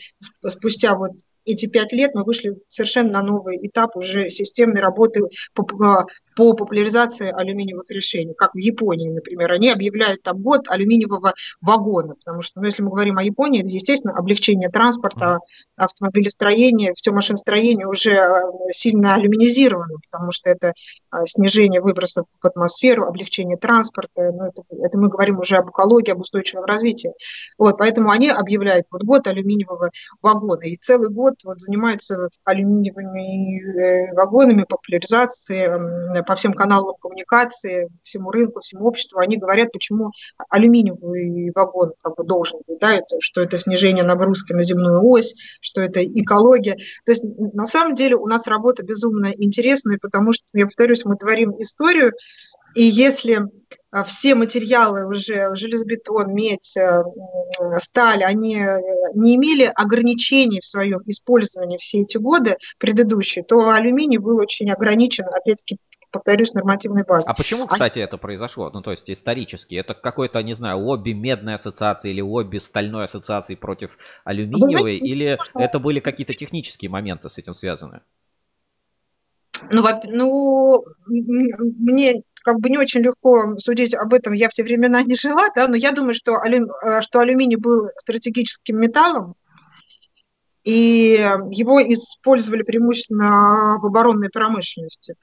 спустя вот эти пять лет мы вышли совершенно на новый этап уже системной работы по, по популяризации алюминиевых решений, как в Японии, например. Они объявляют там год алюминиевого вагона, потому что, ну, если мы говорим о Японии, это, естественно, облегчение транспорта, автомобилестроение, все машиностроение уже э, сильно алюминизировано, потому что это э, снижение выбросов в атмосферу, облегчение транспорта, ну, это, это мы говорим уже об экологии, об устойчивом развитии. Вот, поэтому они объявляют вот год алюминиевого вагона, и целый год год вот занимаются алюминиевыми э, вагонами, популяризацией по всем каналам коммуникации, всему рынку, всему обществу. Они говорят, почему алюминиевый вагон как бы должен быть, да, это, что это снижение нагрузки на земную ось, что это экология. То есть на самом деле у нас работа безумно интересная, потому что, я повторюсь, мы творим историю, и если все материалы уже, железобетон, медь, э, сталь, они э, не имели ограничений в своем использовании все эти годы предыдущие, то алюминий был очень ограничен, опять-таки, повторюсь, нормативной базой. А почему, а кстати, а... это произошло? Ну, то есть исторически. Это какой-то, не знаю, лобби медной ассоциации или лобби стальной ассоциации против алюминиевой? Знаете, или это были какие-то технические моменты с этим связаны? Ну, ну, мне как бы не очень легко судить об этом, я в те времена не жила, да, но я думаю, что, алю, э, что алюминий был стратегическим металлом, и его использовали преимущественно в оборонной промышленности.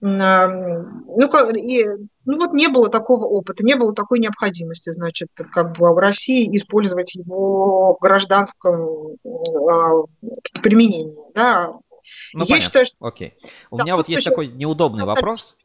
Ну, и, ну вот не было такого опыта, не было такой необходимости, значит, как бы в России использовать его в гражданском а, применении. Да. Ну, Я понятно. считаю, что... Окей. У да, меня вот есть такой неудобный вопрос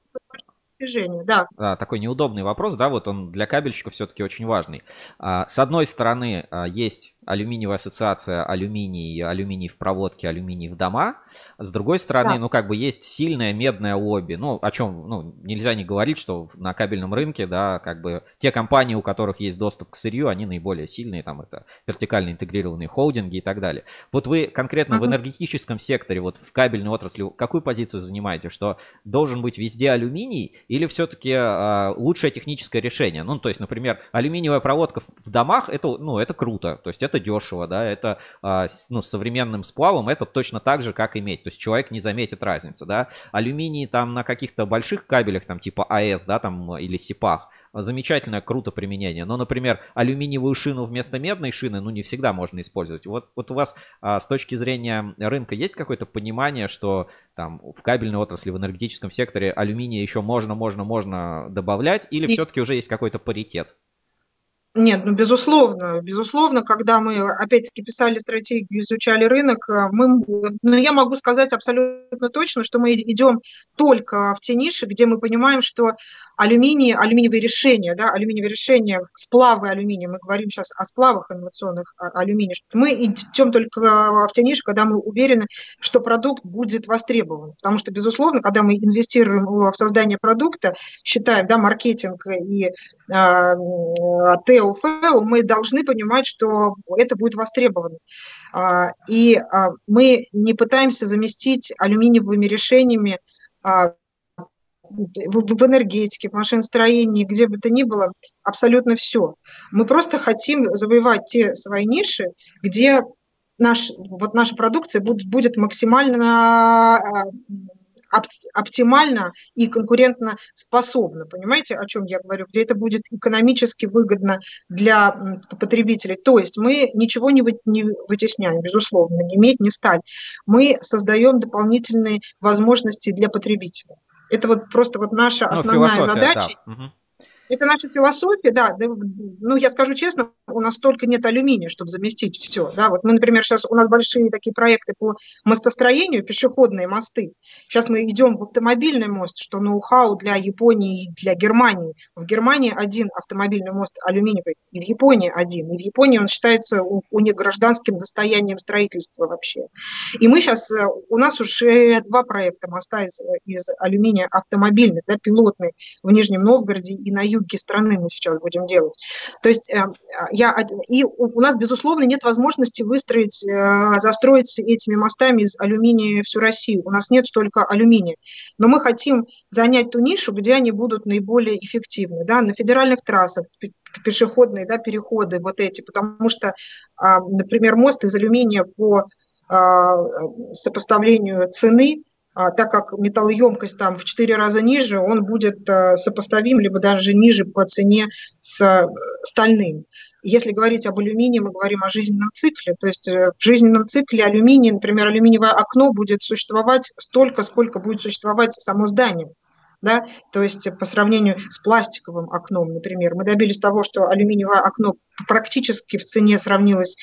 движению, да. да. Такой неудобный вопрос, да, вот он для кабельщика все-таки очень важный. А, с одной стороны, а, есть алюминиевая ассоциация алюминий, алюминий в проводке, алюминий в дома. С другой стороны, да. ну как бы есть сильная медная лобби. Ну о чем, ну нельзя не говорить, что на кабельном рынке, да, как бы те компании, у которых есть доступ к сырью, они наиболее сильные, там это вертикально интегрированные холдинги и так далее. Вот вы конкретно uh-huh. в энергетическом секторе, вот в кабельной отрасли, какую позицию занимаете, что должен быть везде алюминий или все-таки э, лучшее техническое решение? Ну, то есть, например, алюминиевая проводка в домах, это, ну, это круто, то есть это дешево, да, это а, ну, с современным сплавом это точно так же, как иметь, то есть человек не заметит разницы, да. Алюминий там на каких-то больших кабелях, там типа АЭС, да, там или СИПах, замечательное, круто применение. Но, например, алюминиевую шину вместо медной шины, ну, не всегда можно использовать. Вот, вот у вас а, с точки зрения рынка есть какое-то понимание, что там в кабельной отрасли, в энергетическом секторе алюминия еще можно, можно, можно добавлять, или И... все-таки уже есть какой-то паритет? Нет, ну безусловно, безусловно, когда мы опять-таки писали стратегию, изучали рынок, э, мы, ну, я могу сказать абсолютно точно, что мы идем только в те ниши, где мы понимаем, что алюминий, алюминиевые решения, да, алюминиевые решения, сплавы алюминия, мы говорим сейчас о сплавах инновационных алюминия, мы идем только в те ниши, когда мы уверены, что продукт будет востребован, потому что, безусловно, когда мы инвестируем в создание продукта, считаем, да, маркетинг и э, ТО, мы должны понимать, что это будет востребовано. А, и а, мы не пытаемся заместить алюминиевыми решениями а, в энергетике, в машиностроении, где бы то ни было, абсолютно все. Мы просто хотим завоевать те свои ниши, где наш, вот наша продукция будет, будет максимально оптимально и конкурентно способна. Понимаете, о чем я говорю? Где это будет экономически выгодно для потребителей. То есть мы ничего не, вы, не вытесняем, безусловно, не медь, не сталь. Мы создаем дополнительные возможности для потребителя. Это вот просто вот наша ну, основная задача. Да. Это наша философия, да, да. Ну, я скажу честно, у нас столько нет алюминия, чтобы заместить все. Да. Вот мы, например, сейчас у нас большие такие проекты по мостостроению, пешеходные мосты. Сейчас мы идем в автомобильный мост, что ноу-хау для Японии и для Германии. В Германии один автомобильный мост алюминиевый, и в Японии один. И в Японии он считается у, у них гражданским достоянием строительства вообще. И мы сейчас, э, у нас уже два проекта моста из, из алюминия автомобильных, да, пилотный в Нижнем Новгороде и на юге юге страны мы сейчас будем делать. То есть э, я, и у нас, безусловно, нет возможности выстроить, э, застроить этими мостами из алюминия всю Россию. У нас нет столько алюминия. Но мы хотим занять ту нишу, где они будут наиболее эффективны. Да? На федеральных трассах, пешеходные да, переходы вот эти, потому что, а, например, мост из алюминия по а, сопоставлению цены а, так как металлоемкость там в 4 раза ниже, он будет э, сопоставим, либо даже ниже по цене с э, стальным. Если говорить об алюминии, мы говорим о жизненном цикле. То есть э, в жизненном цикле алюминий, например, алюминиевое окно будет существовать столько, сколько будет существовать само здание. Да? То есть по сравнению с пластиковым окном, например, мы добились того, что алюминиевое окно практически в цене сравнилось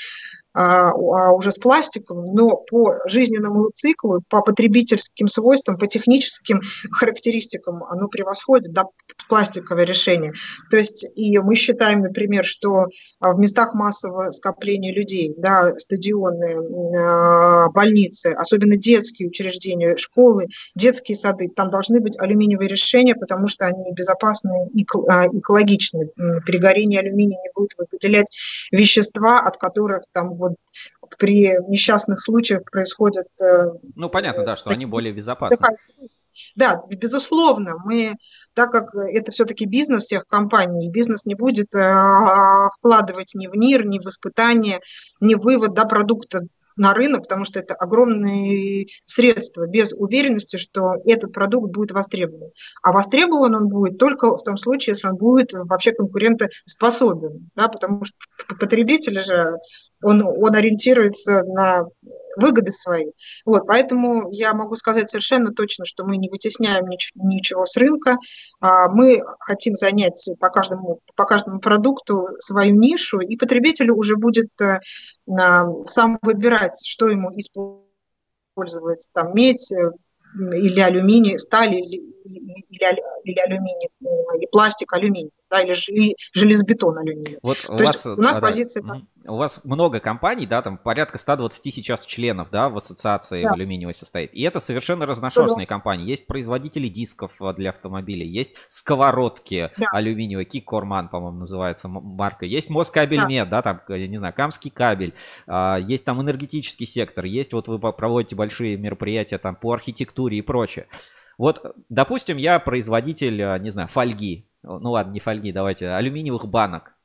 а, а уже с пластиковым, но по жизненному циклу, по потребительским свойствам, по техническим характеристикам оно превосходит да, пластиковое решение. То есть и мы считаем, например, что а, в местах массового скопления людей, да, стадионы, больницы, особенно детские учреждения, школы, детские сады, там должны быть алюминиевые решения, потому что они безопасны и экологичны. При горении алюминия не будет выделять вещества, от которых там вот при несчастных случаях происходят... Э, ну, понятно, да, что они более безопасны. Да, безусловно, мы, так как это все-таки бизнес всех компаний, бизнес не будет э, вкладывать ни в НИР, ни в испытания, ни в вывод да, продукта на рынок, потому что это огромные средства, без уверенности, что этот продукт будет востребован. А востребован он будет только в том случае, если он будет вообще конкурентоспособен, да, потому что потребители же он, он ориентируется на выгоды свои. Вот, поэтому я могу сказать совершенно точно, что мы не вытесняем ничего, ничего с рынка. А, мы хотим занять по каждому, по каждому продукту свою нишу, и потребителю уже будет э, сам выбирать, что ему использовать, там, медь, э, или алюминий, сталь, или, или, или алюминий, и пластик, алюминий, да, или железобетон алюминий. Вот у вас, у нас да, позиция... Да у вас много компаний, да, там порядка 120 сейчас членов, да, в ассоциации да. в алюминиевой состоит. И это совершенно разношерстные да. компании. Есть производители дисков э, для автомобилей, есть сковородки да. алюминиевые, Киккорман, по-моему, называется марка. Есть Москабельмет, да. да, там, я не знаю, Камский кабель. А, есть там энергетический сектор, есть вот вы проводите большие мероприятия там по архитектуре и прочее. Вот, допустим, я производитель, э, не знаю, фольги. Ну ладно, не фольги, давайте, алюминиевых банок.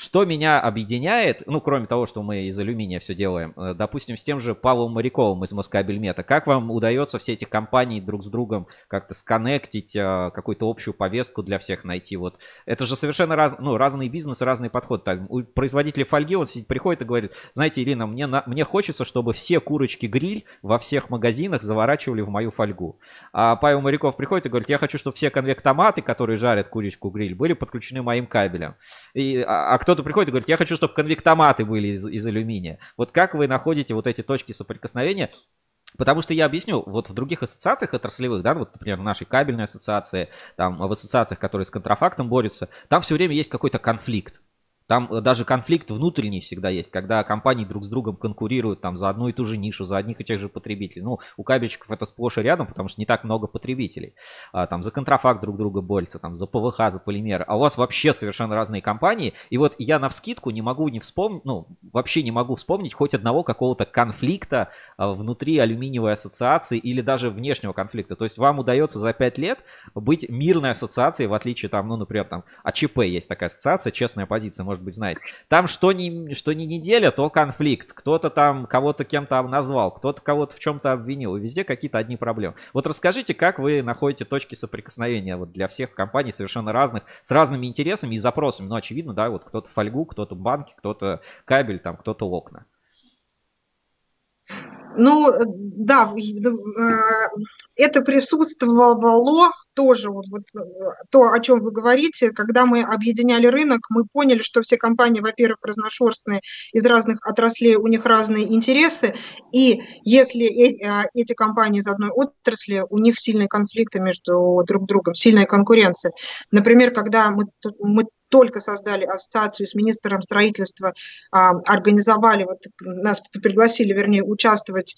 Что меня объединяет, ну, кроме того, что мы из алюминия все делаем, э, допустим, с тем же Павлом Моряковым из Москабельмета, как вам удается все эти компании друг с другом как-то сконнектить, э, какую-то общую повестку для всех найти? Вот это же совершенно раз, ну, разные бизнесы, разный подход. Так, у производителя фольги он приходит и говорит, знаете, Ирина, мне, на, мне хочется, чтобы все курочки гриль во всех магазинах заворачивали в мою фольгу. А Павел Моряков приходит и говорит, я хочу, чтобы все конвектоматы, которые жарят курочку гриль, были подключены моим кабелем. И, а, а кто кто-то приходит и говорит, я хочу, чтобы конвектоматы были из, из алюминия. Вот как вы находите вот эти точки соприкосновения? Потому что я объясню, вот в других ассоциациях отраслевых, да, вот, например, в нашей кабельной ассоциации, там, в ассоциациях, которые с контрафактом борются, там все время есть какой-то конфликт. Там э, даже конфликт внутренний всегда есть, когда компании друг с другом конкурируют там за одну и ту же нишу, за одних и тех же потребителей. Ну, у кабельщиков это сплошь и рядом, потому что не так много потребителей. А, там за контрафакт друг друга борются, там за ПВХ, за полимеры. А у вас вообще совершенно разные компании. И вот я на вскидку не могу не вспомнить, ну, вообще не могу вспомнить хоть одного какого-то конфликта а, внутри алюминиевой ассоциации или даже внешнего конфликта. То есть вам удается за 5 лет быть мирной ассоциацией, в отличие там, ну, например, там АЧП есть такая ассоциация, честная позиция, может может быть, знаете. Там что ни, что ни неделя, то конфликт. Кто-то там кого-то кем-то назвал, кто-то кого-то в чем-то обвинил. И везде какие-то одни проблемы. Вот расскажите, как вы находите точки соприкосновения вот для всех компаний совершенно разных, с разными интересами и запросами. Ну, очевидно, да, вот кто-то фольгу, кто-то банки, кто-то кабель, там, кто-то окна. Ну, да, э, это присутствовало тоже, вот, вот то, о чем вы говорите, когда мы объединяли рынок, мы поняли, что все компании, во-первых, разношерстные, из разных отраслей, у них разные интересы, и если э, эти компании из одной отрасли, у них сильные конфликты между друг другом, сильная конкуренция. Например, когда мы, мы только создали ассоциацию с министром строительства, а, организовали, вот нас пригласили, вернее, участвовать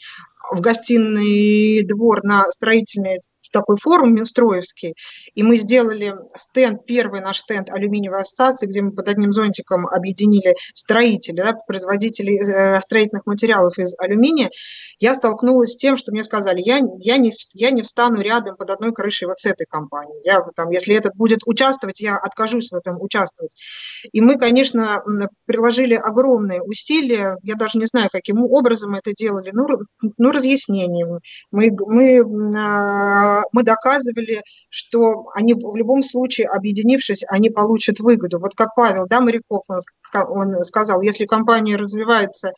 в гостиный двор на строительной такой форум Минстроевский, и мы сделали стенд, первый наш стенд алюминиевой ассоциации, где мы под одним зонтиком объединили строителей, да, производителей э, строительных материалов из алюминия, я столкнулась с тем, что мне сказали, я, я, не, я не встану рядом под одной крышей вот с этой компанией. Я, там, если этот будет участвовать, я откажусь в этом участвовать. И мы, конечно, приложили огромные усилия, я даже не знаю, каким образом мы это делали, ну, ну разъяснением. Мы, мы а, мы доказывали, что они в любом случае, объединившись, они получат выгоду. Вот как Павел да, Моряков, он, сказал, если компания развивается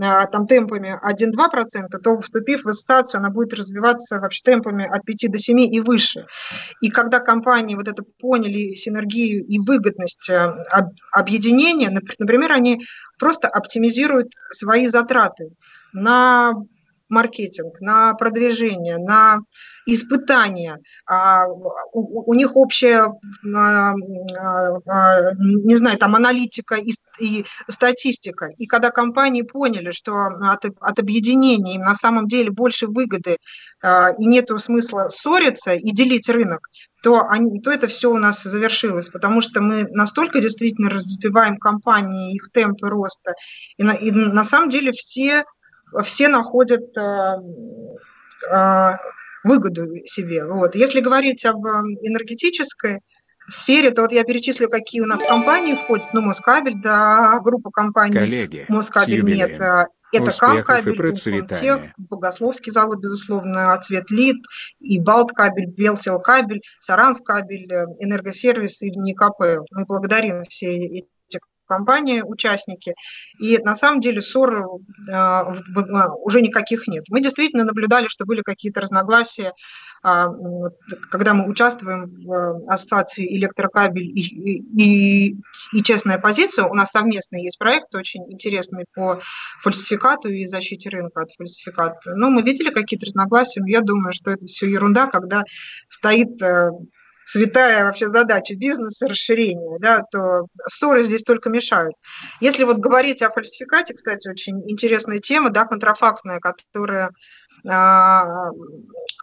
а, там темпами 1-2%, то вступив в ассоциацию, она будет развиваться вообще темпами от 5 до 7 и выше. И когда компании вот это поняли, синергию и выгодность э, объединения, например, они просто оптимизируют свои затраты на маркетинг, на продвижение, на испытания. А, у, них общая, а, а, не знаю, там аналитика и, статистика. И когда компании поняли, что от, объединения им на самом деле больше выгоды и нет смысла ссориться и делить рынок, то, они, то это все у нас завершилось, потому что мы настолько действительно развиваем компании, их темпы роста, и на, и на самом деле все все находят э, э, выгоду себе. Вот. Если говорить об э, энергетической сфере, то вот я перечислю, какие у нас компании входят. Ну, Москабель, да, группа компаний Коллеги, Москабель нет. Это Камкабель, Комтех, Богословский завод, безусловно, Цветлит, и Балткабель, Белтелкабель, Саранскабель, Энергосервис и НИКП. Мы благодарим все эти компании, участники. И на самом деле ссор э, уже никаких нет. Мы действительно наблюдали, что были какие-то разногласия а, когда мы участвуем в э, ассоциации электрокабель и, и, и честная позиция, у нас совместный есть проект очень интересный по фальсификату и защите рынка от фальсификата. Но мы видели какие-то разногласия, но я думаю, что это все ерунда, когда стоит э, святая вообще задача бизнеса, расширения, да, то ссоры здесь только мешают. Если вот говорить о фальсификате, кстати, очень интересная тема, да, контрафактная, которая, а,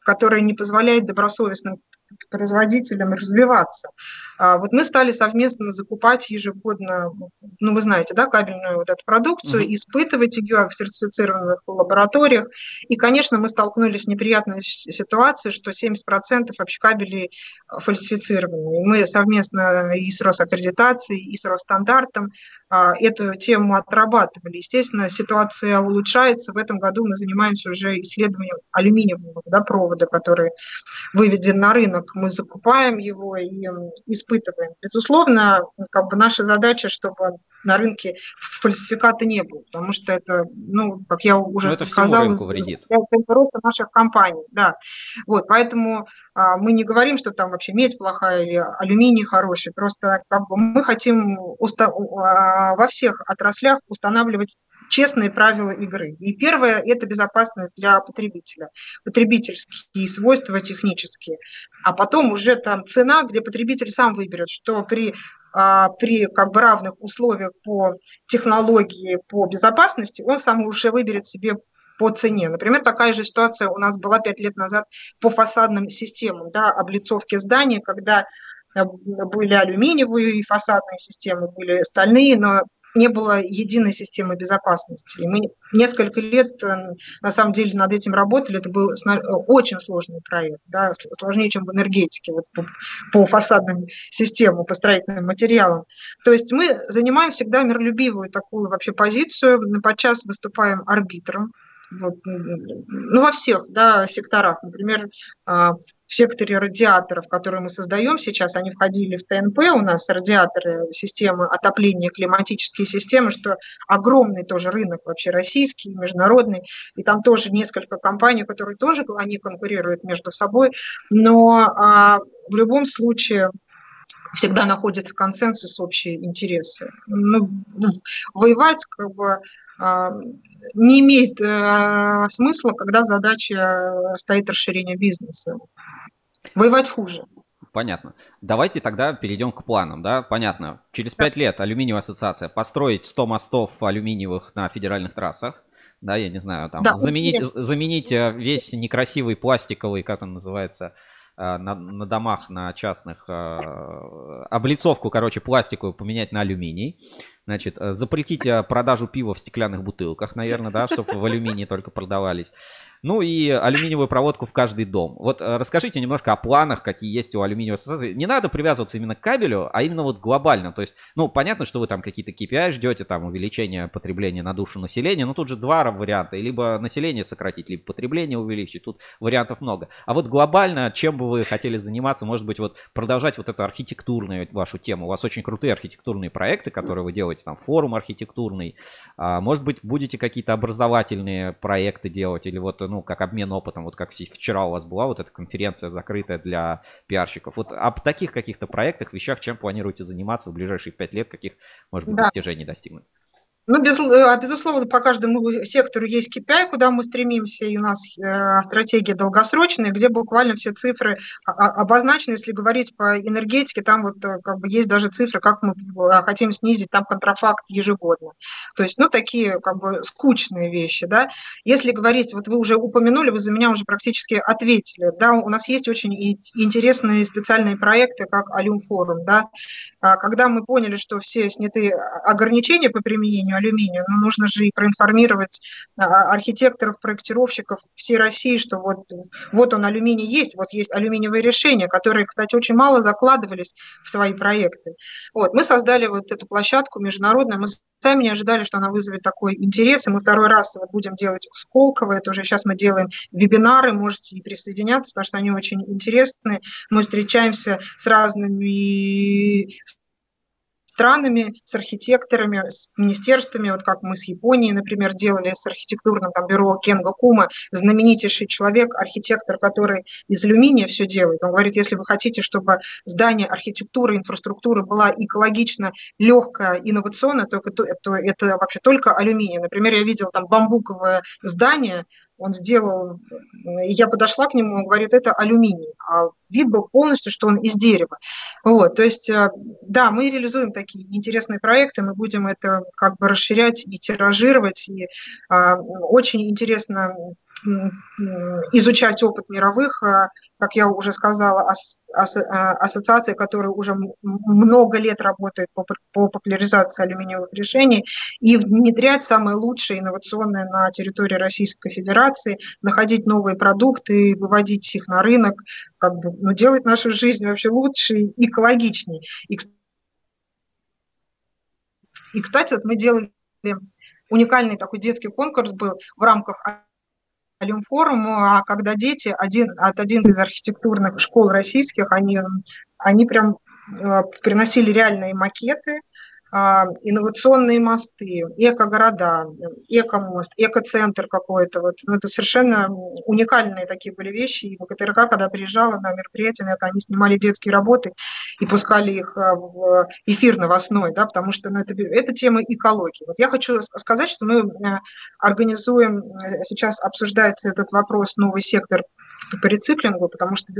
которая не позволяет добросовестным производителям развиваться. А, вот мы стали совместно закупать ежегодно, ну вы знаете, да, кабельную вот эту продукцию, mm-hmm. испытывать ее в сертифицированных лабораториях. И, конечно, мы столкнулись с неприятной ситуацией, что 70% вообще кабелей фальсифицированы. мы совместно и с Росаккредитацией, и с Росстандартом а, эту тему отрабатывали. Естественно, ситуация улучшается. В этом году мы занимаемся уже исследованием алюминиевого да, провода, который выведен на рынок. Мы закупаем его и испытываем. Безусловно, как бы наша задача, чтобы на рынке фальсификата не было, потому что это, ну, как я уже Но это сказала, рынку вредит. это просто наших компаний, да. Вот, поэтому а, мы не говорим, что там вообще медь плохая или алюминий хороший, просто как бы мы хотим уста- а, во всех отраслях устанавливать честные правила игры. И первое – это безопасность для потребителя, потребительские свойства технические. А потом уже там цена, где потребитель сам выберет, что при а, при как бы равных условиях по технологии, по безопасности, он сам уже выберет себе по цене. Например, такая же ситуация у нас была пять лет назад по фасадным системам, да, облицовки зданий, когда э, были алюминиевые фасадные системы, были стальные, но не было единой системы безопасности. И мы несколько лет, э, на самом деле, над этим работали. Это был очень сложный проект, да, сложнее, чем в энергетике, вот по, по фасадным системам, по строительным материалам. То есть мы занимаем всегда миролюбивую такую вообще позицию, подчас выступаем арбитром, вот, ну, во всех да, секторах. Например, а, в секторе радиаторов, которые мы создаем сейчас, они входили в ТНП, у нас радиаторы, системы отопления, климатические системы, что огромный тоже рынок вообще российский, международный, и там тоже несколько компаний, которые тоже, они конкурируют между собой, но а, в любом случае всегда находится консенсус, общие интересы. Ну, воевать как бы не имеет э, смысла, когда задача стоит расширение бизнеса. Воевать хуже. Понятно. Давайте тогда перейдем к планам, да? Понятно. Через пять лет алюминиевая ассоциация построить 100 мостов алюминиевых на федеральных трассах, да, я не знаю, там, да, заменить, заменить э, весь некрасивый пластиковый, как он называется, э, на, на домах, на частных, облицовку, короче, пластиковую поменять на алюминий. Значит, э, запретить э, продажу пива в стеклянных бутылках, наверное, да, чтобы в алюминии только продавались. Ну и алюминиевую проводку в каждый дом. Вот э, расскажите немножко о планах, какие есть у алюминиевой ассоциации. Не надо привязываться именно к кабелю, а именно вот глобально. То есть, ну, понятно, что вы там какие-то KPI ждете, там увеличение потребления на душу населения, но тут же два варианта. Либо население сократить, либо потребление увеличить. Тут вариантов много. А вот глобально, чем бы вы хотели заниматься? Может быть, вот продолжать вот эту архитектурную вашу тему. У вас очень крутые архитектурные проекты, которые вы делаете, там форум архитектурный. А, может быть, будете какие-то образовательные проекты делать или вот ну, как обмен опытом, вот как вчера у вас была вот эта конференция закрытая для пиарщиков. Вот об таких каких-то проектах, вещах, чем планируете заниматься в ближайшие пять лет, каких, может быть, да. достижений достигнуть? Ну, без, э, безусловно, по каждому сектору есть KPI, куда мы стремимся, и у нас э, стратегия долгосрочная, где буквально все цифры обозначены. Если говорить по энергетике, там вот э, как бы есть даже цифры, как мы хотим снизить там контрафакт ежегодно. То есть, ну, такие как бы скучные вещи, да. Если говорить, вот вы уже упомянули, вы за меня уже практически ответили, да, у нас есть очень интересные специальные проекты, как Алюм Форум, да, а когда мы поняли, что все сняты ограничения по применению применению алюминия, но нужно же и проинформировать а, архитекторов, проектировщиков всей России, что вот, вот он алюминий есть, вот есть алюминиевые решения, которые, кстати, очень мало закладывались в свои проекты. Вот, мы создали вот эту площадку международную, мы сами не ожидали, что она вызовет такой интерес, и мы второй раз вот будем делать в Сколково, это уже сейчас мы делаем вебинары, можете присоединяться, потому что они очень интересные. Мы встречаемся с разными странами, с архитекторами, с министерствами, вот как мы с Японией, например, делали с архитектурным там, бюро Кенга Кума, знаменитейший человек, архитектор, который из алюминия все делает. Он говорит, если вы хотите, чтобы здание, архитектура, инфраструктура была экологично, легкая, инновационная, то, то, то это вообще только алюминий. Например, я видела там бамбуковое здание, он сделал, я подошла к нему, он говорит, это алюминий, а вид был полностью, что он из дерева. Вот, то есть, э, да, мы реализуем такие интересные проекты, мы будем это как бы расширять и тиражировать, и а, очень интересно изучать опыт мировых, а, как я уже сказала, а, ассоциации, которые уже много лет работают по, популяризации алюминиевых решений, и внедрять самые лучшие инновационные на территории Российской Федерации, находить новые продукты, выводить их на рынок, как бы, ну, делать нашу жизнь вообще лучше и экологичнее. И, и, кстати, вот мы делали уникальный такой детский конкурс был в рамках Олимфоруму, а когда дети один, от один из архитектурных школ российских, они, они прям э, приносили реальные макеты, инновационные мосты, эко-города, эко-мост, эко-центр какой-то. Вот. Ну, это совершенно уникальные такие были вещи. И ВКТРК, когда приезжала на мероприятие, это они снимали детские работы и пускали их а, в эфир новостной, да, потому что ну, это, это тема экологии. Вот я хочу сказать, что мы э, организуем, э, сейчас обсуждается этот вопрос, новый сектор по рециклингу, потому что,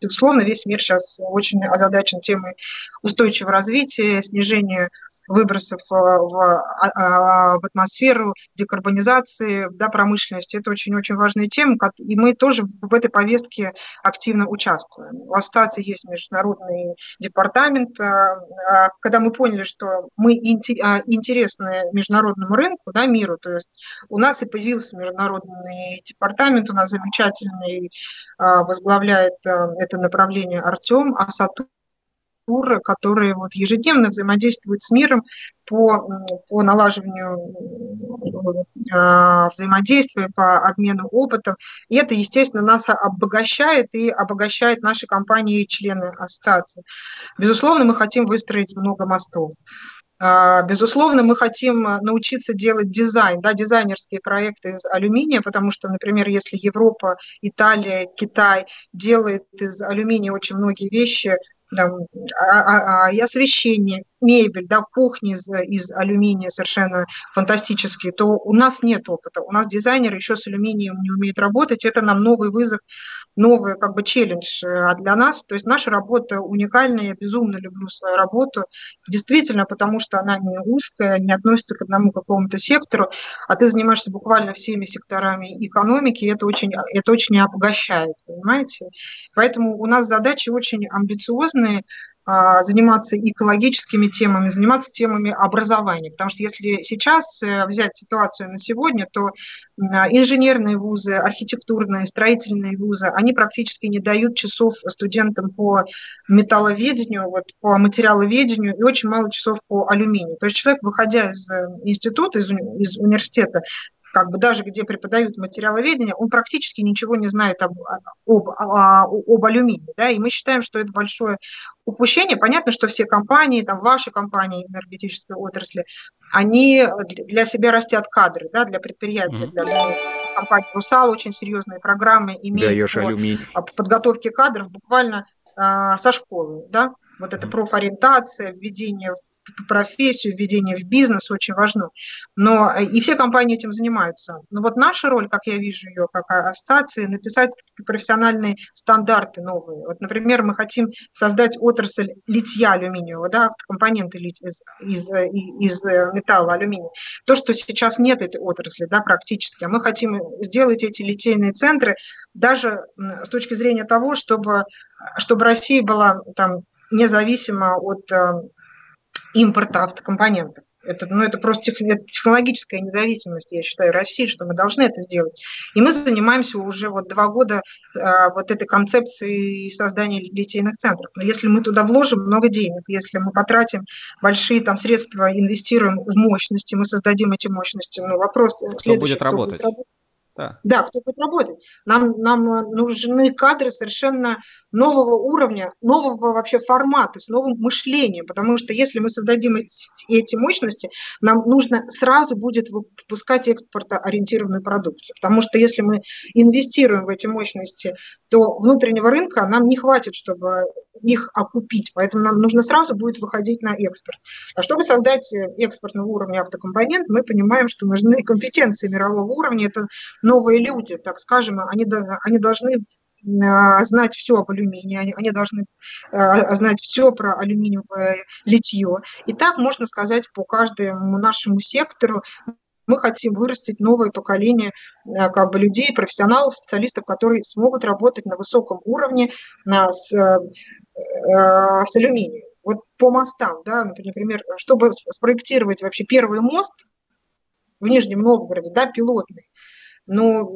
безусловно, весь мир сейчас очень озадачен темой устойчивого развития, снижения выбросов э, в, а, а, в атмосферу, декарбонизации да, промышленности. Это очень-очень важная тема, и мы тоже в этой повестке активно участвуем. У ассоциации есть международный департамент. Э, а, когда мы поняли, что мы интересны международному рынку, да, миру, то есть у нас и появился международный департамент, у нас замечательный возглавляет э, это направление Артем Асату, структуры, которые вот ежедневно взаимодействуют с миром по, по налаживанию э, взаимодействия, по обмену опытом. И это, естественно, нас обогащает и обогащает наши компании и члены ассоциации. Безусловно, мы хотим выстроить много мостов. А, безусловно, мы хотим научиться делать дизайн, да, дизайнерские проекты из алюминия, потому что, например, если Европа, Италия, Китай делает из алюминия очень многие вещи, там, а, а, а, и освещение, мебель, да, кухни из, из алюминия совершенно фантастические, то у нас нет опыта. У нас дизайнер еще с алюминием не умеет работать. Это нам новый вызов, новый как бы челлендж а для нас. То есть наша работа уникальная, я безумно люблю свою работу, действительно, потому что она не узкая, не относится к одному какому-то сектору, а ты занимаешься буквально всеми секторами экономики, и это очень, это очень обогащает, понимаете? Поэтому у нас задачи очень амбициозные, заниматься экологическими темами, заниматься темами образования. Потому что если сейчас э, взять ситуацию на сегодня, то инженерные вузы, архитектурные, строительные вузы, они практически не дают часов студентам по металловедению, вот, по материаловедению и очень мало часов по алюминию. То есть человек, выходя из э, института, из, из университета, как бы даже где преподают материаловедение, он практически ничего не знает об, об, об, об алюминии. Да? И мы считаем, что это большое упущение. Понятно, что все компании, там ваши компании энергетической отрасли, они для себя растят кадры, да, для предприятия, для компании «Русал» очень серьезные программы имеют по подготовке кадров буквально а, со школы, да, вот эта профориентация, введение в профессию, введение в бизнес очень важно. Но э, и все компании этим занимаются. Но вот наша роль, как я вижу ее, как ассоциации, написать профессиональные стандарты новые. Вот, например, мы хотим создать отрасль литья алюминиевого, да, компоненты лить из, из, э, из э, металла алюминия. То, что сейчас нет этой отрасли, да, практически. А мы хотим сделать эти литейные центры даже с точки зрения того, чтобы, чтобы Россия была там независима от импорта автокомпонентов. Это, ну, это просто тех, это технологическая независимость, я считаю, России, что мы должны это сделать. И мы занимаемся уже вот два года а, вот этой концепцией создания литейных центров. Но если мы туда вложим много денег, если мы потратим большие там средства, инвестируем в мощности, мы создадим эти мощности, ну, вопрос... Кто будет работать? Будет работать? Да. да, кто будет работать. Нам, нам э, нужны кадры совершенно нового уровня, нового вообще формата, с новым мышлением, потому что если мы создадим эти, эти мощности, нам нужно сразу будет выпускать экспортоориентированную продукцию, потому что если мы инвестируем в эти мощности, то внутреннего рынка нам не хватит, чтобы их окупить, поэтому нам нужно сразу будет выходить на экспорт. А чтобы создать экспортного уровня автокомпонент, мы понимаем, что нужны компетенции мирового уровня, это новые люди, так скажем, они, они должны а, знать все об алюминии, они, должны а, знать все про алюминиевое литье. И так можно сказать по каждому нашему сектору мы хотим вырастить новое поколение а, как бы, людей, профессионалов, специалистов, которые смогут работать на высоком уровне на, с, с алюминием. Вот по мостам, да, например, чтобы спроектировать вообще первый мост в Нижнем Новгороде, да, пилотный, но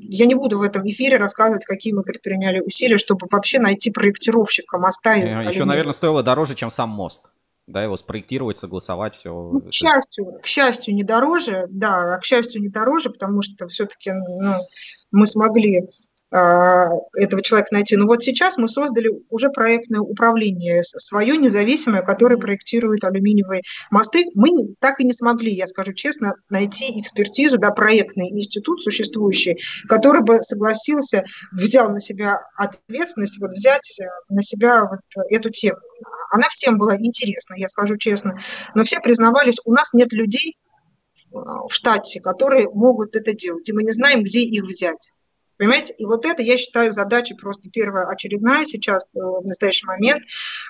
я не буду в этом эфире рассказывать, какие мы предприняли усилия, чтобы вообще найти проектировщика моста. Из Еще, наверное, стоило дороже, чем сам мост. Да, его спроектировать, согласовать, все. Ну, к счастью, к счастью, не дороже, да, к счастью, не дороже, потому что все-таки ну, мы смогли а, этого человека найти. Но вот сейчас мы создали уже проектное управление свое независимое, которое проектирует алюминиевые мосты. Мы так и не смогли, я скажу честно, найти экспертизу, да, проектный институт существующий, который бы согласился, взял на себя ответственность, вот взять э, на себя вот эту тему. Она всем была интересна, я скажу честно, но все признавались, у нас нет людей э, в штате, которые могут это делать, и мы не знаем, где их взять. Понимаете? И вот это, я считаю, задача просто первая очередная сейчас, э, в настоящий момент.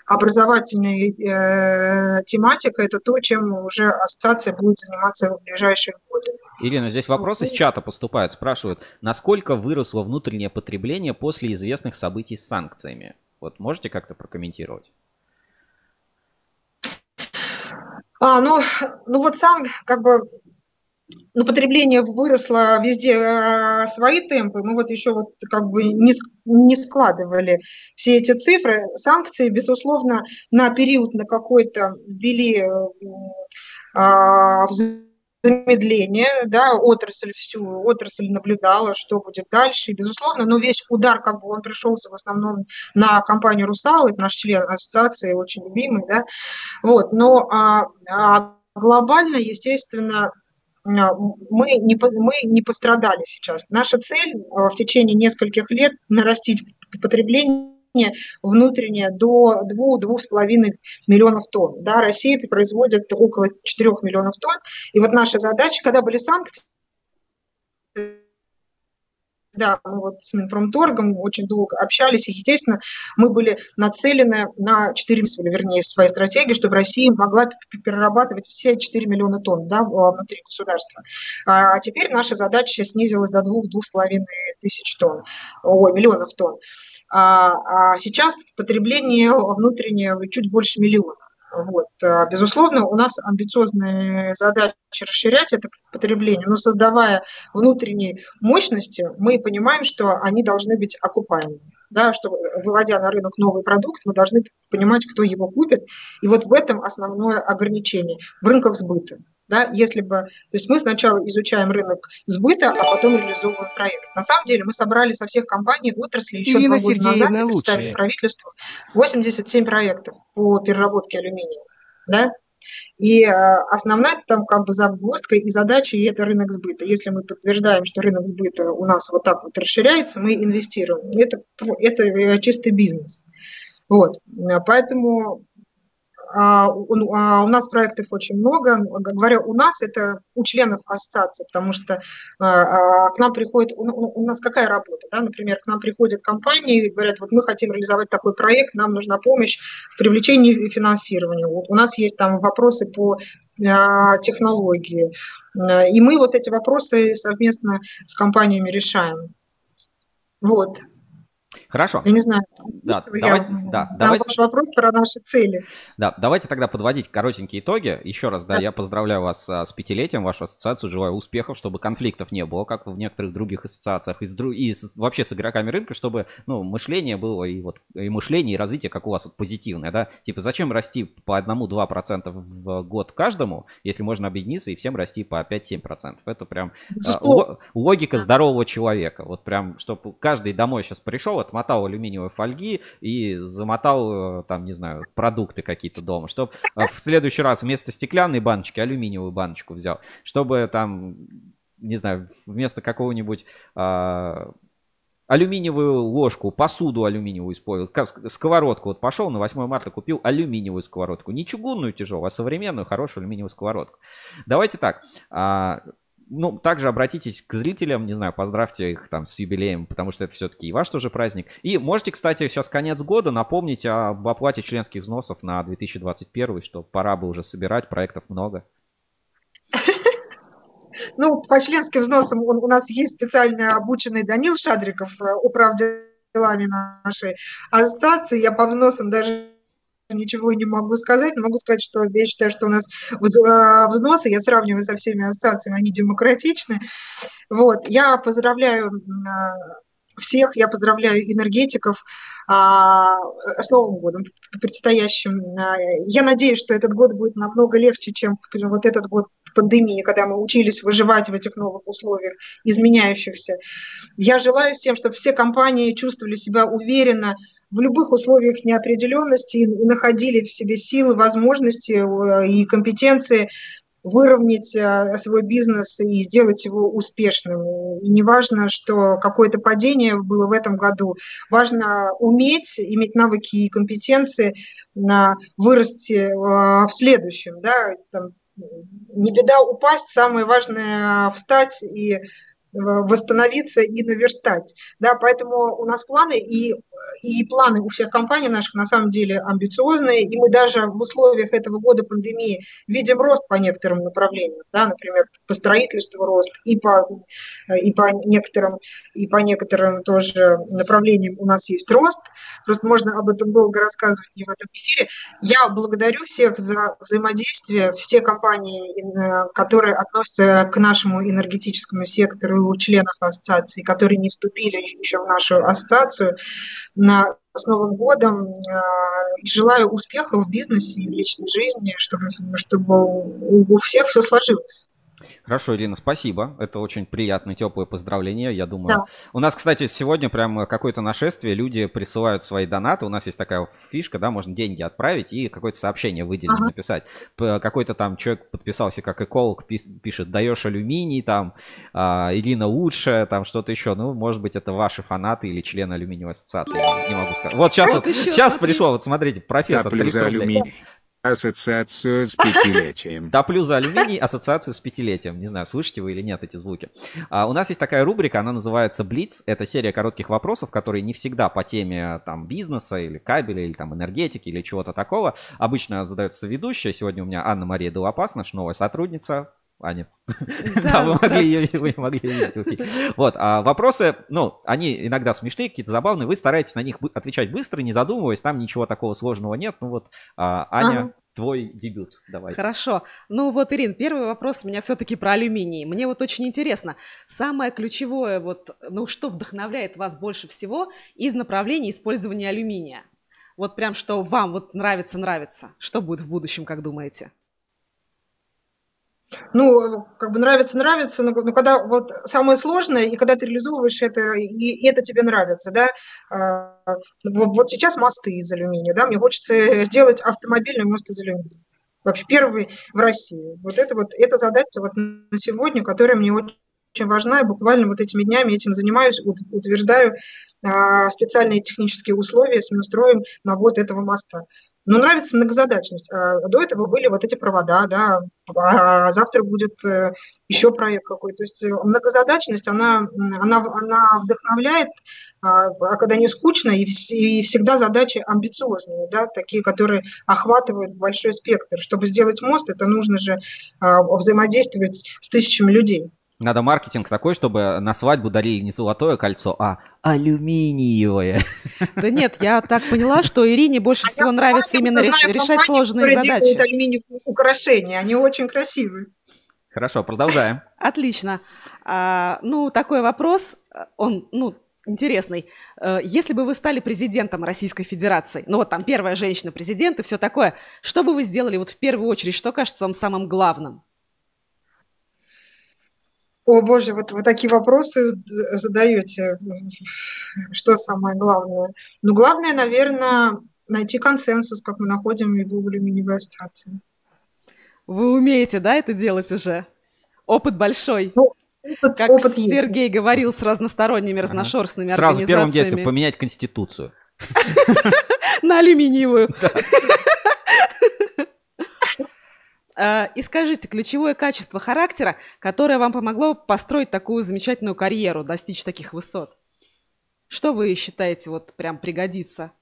Образовательная э, тематика – это то, чем уже ассоциация будет заниматься в ближайшие годы. Ирина, здесь вопрос из чата поступает. Спрашивают, насколько выросло внутреннее потребление после известных событий с санкциями? Вот можете как-то прокомментировать? А, ну, ну вот сам как бы ну, потребление выросло везде э, свои темпы. Мы вот еще вот как бы не, не складывали все эти цифры. Санкции, безусловно, на период на какой-то ввели э, замедление, да, отрасль всю, отрасль наблюдала, что будет дальше, и, безусловно, но весь удар, как бы он пришелся в основном на компанию «Русал», это наш член ассоциации, очень любимый, да, вот, но а, а глобально, естественно, а, мы не, мы не пострадали сейчас. Наша цель а, в течение нескольких лет нарастить потребление внутреннее до 2-2,5 миллионов тонн. Да, Россия производит около 4 миллионов тонн. И вот наша задача, когда были санкции, да, мы вот с Минпромторгом очень долго общались, и, естественно, мы были нацелены на 4, вернее, своей стратегии, чтобы Россия могла перерабатывать все 4 миллиона тонн да, внутри государства. А теперь наша задача снизилась до 2-2,5 тысяч тонн, ой, миллионов тонн. А, а сейчас потребление внутреннее чуть больше миллиона. Вот. А, безусловно, у нас амбициозная задача расширять это потребление, но создавая внутренние мощности, мы понимаем, что они должны быть окупаемыми. Да, что выводя на рынок новый продукт, мы должны понимать, кто его купит. И вот в этом основное ограничение в рынках сбыта. Да, если бы, то есть мы сначала изучаем рынок сбыта, а потом реализовываем проект. На самом деле мы собрали со всех компаний отрасли еще Ирина два года назад и представили правительству 87 проектов по переработке алюминия. Да? И э, основная там как бы загвоздка и задача и это рынок сбыта. Если мы подтверждаем, что рынок сбыта у нас вот так вот расширяется, мы инвестируем. Это, это чистый бизнес. Вот. Поэтому у нас проектов очень много. Говоря у нас, это у членов ассоциации, потому что а, к нам приходит, у нас какая работа, да, например, к нам приходят компании и говорят, вот мы хотим реализовать такой проект, нам нужна помощь в привлечении финансирования. Вот у нас есть там вопросы по технологии, и мы вот эти вопросы совместно с компаниями решаем. Вот. Хорошо. Я не знаю. Да, я давай, на да, давай, ваш вопрос про наши цели. да, давайте тогда подводить коротенькие итоги. Еще раз, да, Да. я поздравляю вас а, с пятилетием, вашу ассоциацию, желаю успехов, чтобы конфликтов не было, как в некоторых других ассоциациях, и, с и с- вообще с игроками рынка, чтобы, ну, мышление было и вот, и мышление, и развитие, как у вас, вот, позитивное, да. Типа, зачем расти по 1-2% в год каждому, если можно объединиться и всем расти по 5-7%? Это прям ло- логика здорового человека. Вот прям, чтобы каждый домой сейчас пришел, отмотал алюминиевой фольги и замотал, э, там, не знаю, продукты какие-то дома. Чтобы в следующий раз вместо стеклянной баночки алюминиевую баночку взял. Чтобы там, не знаю, вместо какого-нибудь а, алюминиевую ложку, посуду алюминиевую использовал, сковородку. Вот пошел на 8 марта, купил алюминиевую сковородку. Не чугунную тяжелую, а современную, хорошую алюминиевую сковородку. Давайте так. Ну, также обратитесь к зрителям, не знаю, поздравьте их там с юбилеем, потому что это все-таки и ваш тоже праздник. И можете, кстати, сейчас конец года напомнить об оплате членских взносов на 2021, что пора бы уже собирать, проектов много. Ну, по членским взносам у, нас есть специально обученный Данил Шадриков, э, управ делами нашей ассоциации. Я по взносам даже ничего не могу сказать, могу сказать, что я считаю, что у нас э, взносы, я сравниваю со всеми ассоциациями, они демократичны. Вот, я поздравляю э, всех, я поздравляю энергетиков а, с Новым годом предстоящим. А, Я надеюсь, что этот год будет намного легче, чем вот этот год пандемии, когда мы учились выживать в этих новых условиях, изменяющихся. Я желаю всем, чтобы все компании чувствовали себя уверенно в любых условиях неопределенности и находили в себе силы, возможности э, и компетенции выровнять э, свой бизнес и сделать его успешным. И неважно, что какое-то падение было в этом году, важно уметь, иметь навыки и компетенции на вырасти э, в следующем. Да? Там, не беда упасть, самое важное встать и восстановиться и наверстать. Да, поэтому у нас планы и, и планы у всех компаний наших на самом деле амбициозные, и мы даже в условиях этого года пандемии видим рост по некоторым направлениям, да, например, по строительству рост, и по, и по некоторым, и по некоторым тоже направлениям у нас есть рост. Просто можно об этом долго рассказывать не в этом эфире. Я благодарю всех за взаимодействие, все компании, э, которые относятся к нашему энергетическому сектору, членов ассоциации, которые не вступили еще в нашу ассоциацию. На, с Новым годом э, и желаю успехов в бизнесе и в личной жизни, чтобы, чтобы у всех все сложилось. Хорошо, Ирина, спасибо. Это очень приятное, теплое поздравление, я думаю. Да. У нас, кстати, сегодня прям какое-то нашествие, люди присылают свои донаты. У нас есть такая фишка, да, можно деньги отправить и какое-то сообщение выделить, Ага. написать. Какой-то там человек подписался как эколог, пишет, даешь алюминий, там, а, Ирина лучшая, там что-то еще. Ну, может быть, это ваши фанаты или члены алюминиевой ассоциации, не могу сказать. Вот сейчас Вот сейчас пришло, вот смотрите, профессор, Топлю 30 за рублей. алюминий. Ассоциацию с пятилетием. Топлю за алюминий, ассоциацию с пятилетием. Не знаю, слышите вы или нет эти звуки. А, у нас есть такая рубрика, она называется Блиц. Это серия коротких вопросов, которые не всегда по теме там бизнеса или кабеля, или там энергетики, или чего-то такого. Обычно задается ведущая. Сегодня у меня Анна-Мария Делопас, наша новая сотрудница. Аня. Да, вы могли ее вы могли эфире. Вот, а вопросы, ну, они иногда смешные, какие-то забавные. Вы стараетесь на них отвечать быстро, не задумываясь. Там ничего такого сложного нет. Ну вот, а, Аня, твой дебют. Давай. Хорошо. Ну вот, Ирин, первый вопрос у меня все-таки про алюминий. Мне вот очень интересно, самое ключевое, вот, ну что вдохновляет вас больше всего из направления использования алюминия? Вот прям что вам вот нравится-нравится. Что будет в будущем, как думаете? Ну, как бы нравится, нравится, но, но когда вот самое сложное, и когда ты реализовываешь это, и, и это тебе нравится, да, а, вот, вот сейчас мосты из алюминия, да, мне хочется сделать автомобильный мост из алюминия. Вообще первый в России. Вот это вот, эта задача вот на сегодня, которая мне очень очень важна, и буквально вот этими днями этим занимаюсь, ут- утверждаю а, специальные технические условия с Минстроем на вот этого моста. Но нравится многозадачность. А До этого были вот эти провода, да, а завтра будет э, еще проект какой-то. То есть э, многозадачность, она, она, она вдохновляет, а а когда не скучно, и, и всегда задачи амбициозные, да, такие, которые охватывают большой спектр. Чтобы сделать мост, это нужно же а, взаимодействовать с тысячами людей. Надо маркетинг такой, чтобы на свадьбу дарили не золотое кольцо, а алюминиевое. Да нет, я так поняла, что Ирине больше А всего нравится именно реш- знаю решать сложные задачи. алюминиевые украшения, они очень красивые. Хорошо, продолжаем. Отлично. А, ну, такой вопрос, он, ну, интересный. Э, Если бы вы стали президентом Российской Федерации, ну вот там первая женщина-президент и все такое, что бы вы сделали вот в первую очередь, что кажется вам самым главным? О боже, вот вы такие вопросы задаете. Что самое главное? Ну, главное, наверное, найти консенсус, как мы находим и в алюминиевой ассоциации. Вы умеете, да, это делать уже? Опыт большой. Ну, Опыт, Как опыт есть. Сергей говорил с разносторонними, Ага. разношерстными Сразу в первом действии поменять конституцию. На алюминиевую. А, И скажите, ключевое качество характера, которое вам помогло построить такую замечательную карьеру, достичь таких высот? Что вы считаете вот прям пригодится?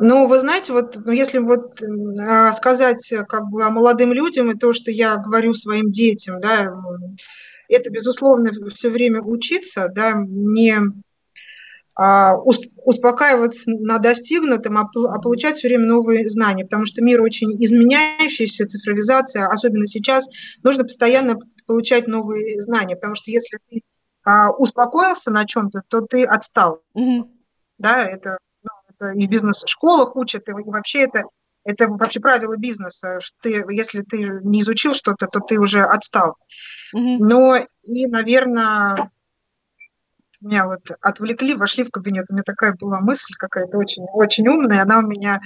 Ну, вы знаете, вот ну, если вот а, сказать э, как бы о молодым людям и то, что я говорю своим детям, да, м, это, безусловно, все время учиться, да, не успокаиваться на достигнутом, а, а получать все время новые знания, потому что мир очень изменяющийся, цифровизация, особенно сейчас, нужно постоянно получать новые знания, потому что если ты а, успокоился на чем-то, то ты отстал Мгм. да, это, ну, это и в бизнес-школах учат, и вообще это, это вообще правило бизнеса, что ты, если ты не изучил что-то, то ты уже отстал. Мгм. Но и, наверное, меня вот отвлекли, вошли в кабинет, у меня такая была мысль какая-то очень, очень умная, она у меня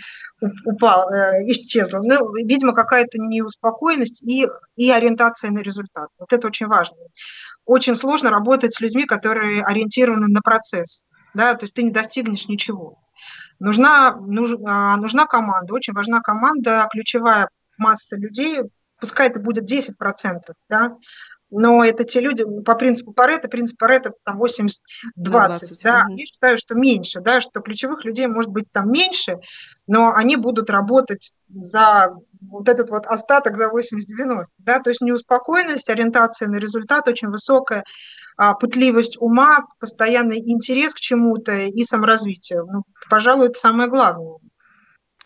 упала, э, исчезла. Ну, видимо, какая-то неуспокоенность и, и ориентация на результат. Вот это очень важно. Очень сложно работать с людьми, которые ориентированы на процесс, да, то есть ты не достигнешь ничего. Нужна, нуж- а, нужна команда, очень важна команда, ключевая масса людей, пускай это будет 10%, да, но это те люди по принципу Паретта, принцип Паретта там 80-20, 20, да, я считаю, что меньше, да, что ключевых людей может быть там меньше, но они будут работать за вот этот вот остаток за 80-90, да, то есть неуспокоенность, ориентация на результат очень высокая, а, пытливость ума, постоянный интерес к чему-то и саморазвитие. Ну, пожалуй, это самое главное.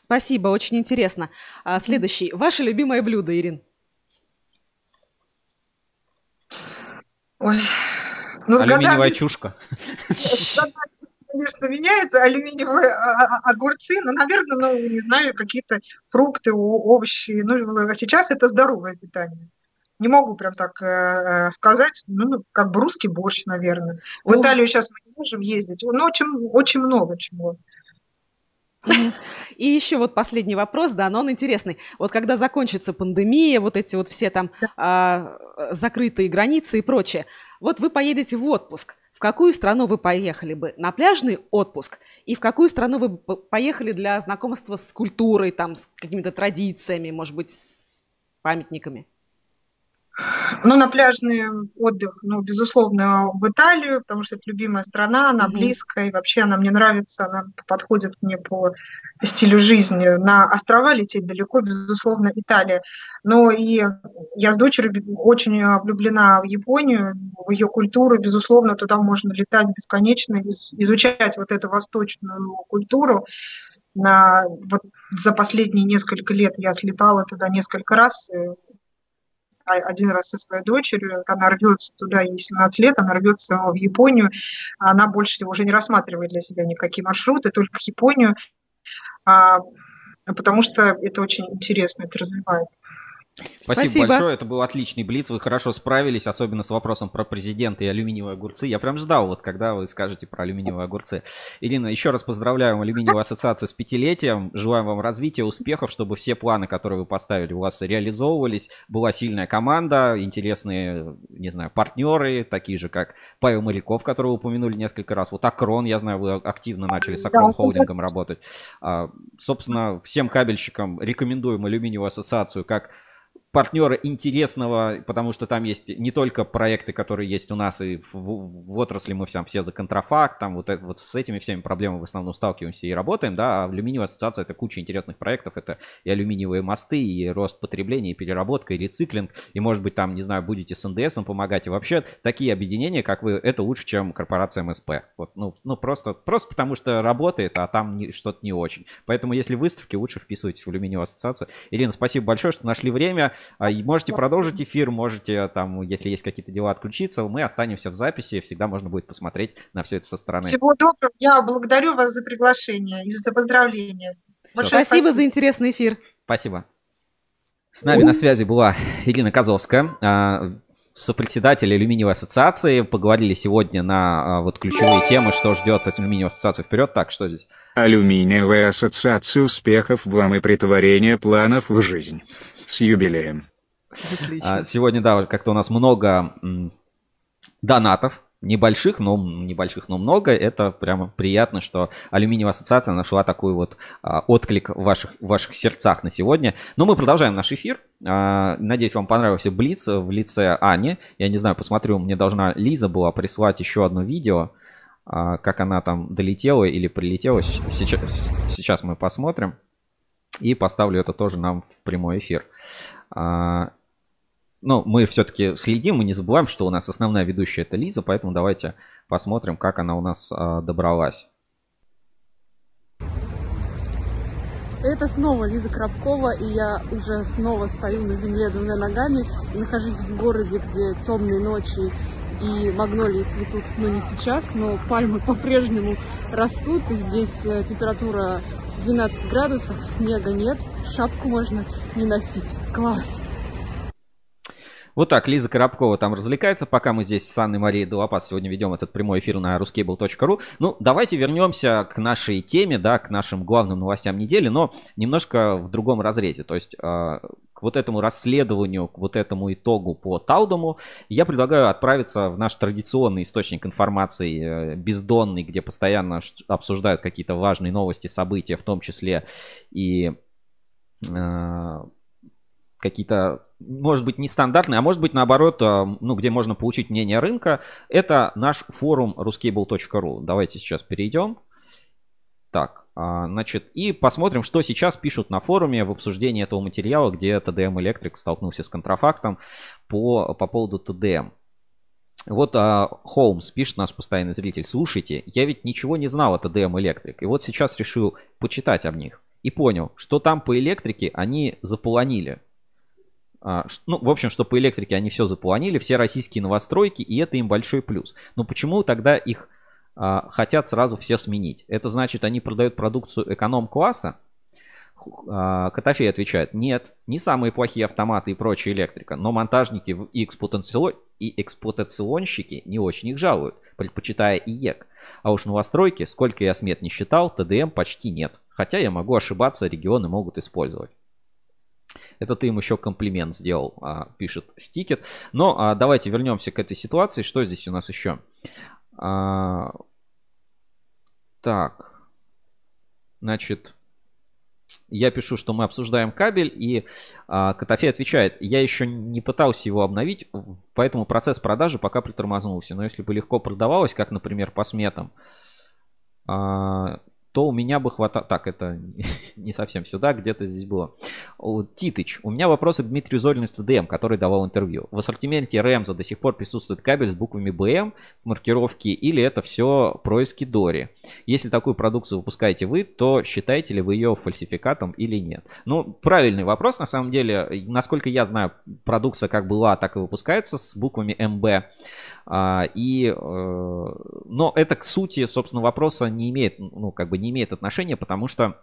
Спасибо, очень интересно. А, следующий. Ваше любимое блюдо, Ирин? Ой. Ну, Алюминиевая годами, чушка. конечно, меняются алюминиевые а, а, огурцы, но, наверное, ну, не знаю, какие-то фрукты, овощи. Ну, а сейчас это здоровое питание. Не могу прям так э, э, сказать, ну, ну, как бы русский борщ, наверное. В Ну. Италию сейчас мы не можем ездить, ну, очень, очень много чего. И еще вот последний вопрос, да, но он интересный. Вот когда закончится пандемия, вот эти вот все там а, закрытые границы и прочее, вот вы поедете в отпуск. В какую страну вы поехали бы? На пляжный отпуск? И в какую страну вы поехали для знакомства с культурой, там, с какими-то традициями, может быть, с памятниками? Ну, на пляжный отдых, ну, безусловно, в Италию, потому что это любимая страна, она Мгм. близкая, и вообще она мне нравится, она подходит мне по стилю жизни. На острова лететь далеко, безусловно, Италия. Но и я с дочерью очень э, влюблена в Японию, в ее культуру, безусловно, туда можно летать бесконечно, из- изучать вот эту восточную культуру. На, вот за последние несколько лет я слетала туда несколько раз, э, один раз со своей дочерью, она рвется туда, ей 17 лет, она рвется в Японию, она больше уже не рассматривает для себя никакие маршруты, только Японию, а, потому что это очень интересно, это развивает. Спасибо, Спасибо. большое, это был отличный блиц, вы хорошо справились, особенно с вопросом про президента и алюминиевые огурцы. Я прям ждал, вот когда вы скажете про алюминиевые огурцы. Ирина, еще раз поздравляем алюминиевую ассоциацию с пятилетием, желаем вам развития, успехов, чтобы все планы, которые вы поставили, у вас реализовывались, была сильная команда, интересные, не знаю, партнеры, такие же, как Павел Моряков, которого вы упомянули несколько раз, вот Акрон, я знаю, вы активно начали с Акрон Холдингом работать. А, Собственно, всем кабельщикам рекомендуем алюминиевую ассоциацию как партнера интересного, потому что там есть не только проекты, которые есть у нас и в, в, в отрасли мы все, все за контрафакт, там вот, это, вот с этими всеми проблемами в основном сталкиваемся и работаем, да, а алюминиевая ассоциация это куча интересных проектов, это и алюминиевые мосты, и рост потребления, и переработка, и рециклинг, и может быть там, не знаю, будете с НДСом помогать, и вообще такие объединения, как вы, это лучше, чем корпорация МСП. Вот, ну, ну просто, просто потому что работает, а там что-то не очень. Поэтому если выставки, лучше вписывайтесь в алюминиевую ассоциацию. Ирина, спасибо большое, что нашли время. А, и можете продолжить эфир, можете там, если есть какие-то дела, отключиться. Мы останемся в записи, всегда можно будет посмотреть на все это со стороны. Всего доброго. Я благодарю вас за приглашение и за поздравления. Спасибо, спасибо за интересный эфир. Спасибо. С нами на связи была Ирина Козовская, а, сопредседатель алюминиевой ассоциации. Поговорили сегодня на а, вот ключевые темы, что ждет алюминиевую ассоциацию вперед. Так, что здесь? Алюминиевая ассоциация успехов вам и притворения планов в жизнь. С юбилеем. А, сегодня, да, как-то у нас много донатов небольших, но небольших, но много. Это прямо приятно, что алюминиевая ассоциация нашла такой вот а, отклик в ваших, в ваших сердцах на сегодня. Но мы продолжаем наш эфир. А, надеюсь, вам понравился Блиц в лице Ани. Я не знаю, посмотрю, мне должна Лиза была прислать еще одно видео, а, как она там долетела или прилетела. Сейчас, сейчас мы посмотрим. И поставлю это тоже нам в прямой эфир. А, ну, мы все-таки следим, мы не забываем, что у нас основная ведущая это Лиза, поэтому давайте посмотрим, как она у нас а, добралась. Это снова Лиза Крабкова, и я уже снова стою на земле двумя ногами и нахожусь в городе, где темные ночи и магнолии цветут, но не сейчас, но пальмы по-прежнему растут, и здесь э, температура 12 градусов, снега нет, шапку можно не носить. Класс! Вот так, Лиза Коробкова там развлекается, пока мы здесь с Анной Марией Долопас сегодня ведем этот прямой эфир на ruscable.ru. Ну, давайте вернемся к нашей теме, да, к нашим главным новостям недели, но немножко в другом разрезе. То есть а, к вот этому расследованию, к вот этому итогу по Таудому, я предлагаю отправиться в наш традиционный источник информации, э, бездонный, где постоянно обсуждают какие-то важные новости, события, в том числе и э, какие-то может быть, нестандартный, а может быть, наоборот, а, ну, где можно получить мнение рынка, это наш форум ruscable.ru. Давайте сейчас перейдем. Так, а, значит, и посмотрим, что сейчас пишут на форуме в обсуждении этого материала, где TDM Electric столкнулся с контрафактом по, по поводу TDM. Вот а, Холмс пишет, наш постоянный зритель, слушайте, я ведь ничего не знал о TDM Electric, и вот сейчас решил почитать об них. И понял, что там по электрике они заполонили. А, ну, в общем, что по электрике они все запланили, все российские новостройки, и это им большой плюс. Но почему тогда их а, хотят сразу все сменить? Это значит, они продают продукцию эконом-класса? А, Котофей отвечает, нет, не самые плохие автоматы и прочая электрика, но монтажники и, эксплуатацион... и эксплуатационщики не очень их жалуют, предпочитая ИЕК. А уж новостройки, сколько я смет не считал, ТДМ почти нет. Хотя я могу ошибаться, регионы могут использовать. Это ты им еще комплимент сделал, а, пишет Стикет. Но а, давайте вернемся к этой ситуации. Что здесь у нас еще? А, так. Значит, я пишу, что мы обсуждаем кабель, и а, Котофей отвечает, я еще не пытался его обновить, поэтому процесс продажи пока притормознулся. Но если бы легко продавалось, как, например, по сметам, то у меня бы хватало... Так, это не совсем сюда, где-то здесь было. Титыч, у меня вопросы к Дмитрию Зорину ТДМ, который давал интервью. В ассортименте Рэмза до сих пор присутствует кабель с буквами БМ в маркировке или это все происки Дори? Если такую продукцию выпускаете вы, то считаете ли вы ее фальсификатом или нет? Ну, правильный вопрос, на самом деле. Насколько я знаю, продукция как была, так и выпускается с буквами МБ. А, и, э, но это к сути, собственно, вопроса не имеет, ну, как бы не имеет отношения, потому что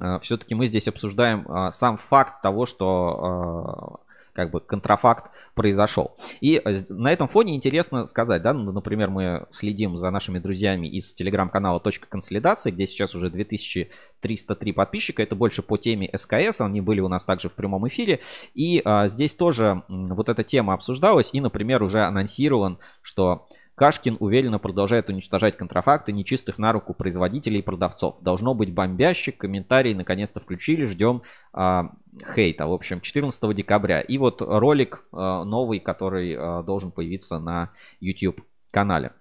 э, все-таки мы здесь обсуждаем э, сам факт того, что как бы контрафакт произошел. И на этом фоне интересно сказать, да, ну, например, мы следим за нашими друзьями из телеграм-канала «Точка консолидации», где сейчас уже 2303 подписчика, это больше по теме СКС, они были у нас также в прямом эфире, и а, здесь тоже вот эта тема обсуждалась, и, например, уже анонсирован, что Кашкин уверенно продолжает уничтожать контрафакты нечистых на руку производителей и продавцов. Должно быть бомбящик. Комментарии наконец-то включили. Ждем а, хейта. В общем, 14 декабря. И вот ролик а, новый, который а, должен появиться на YouTube канале.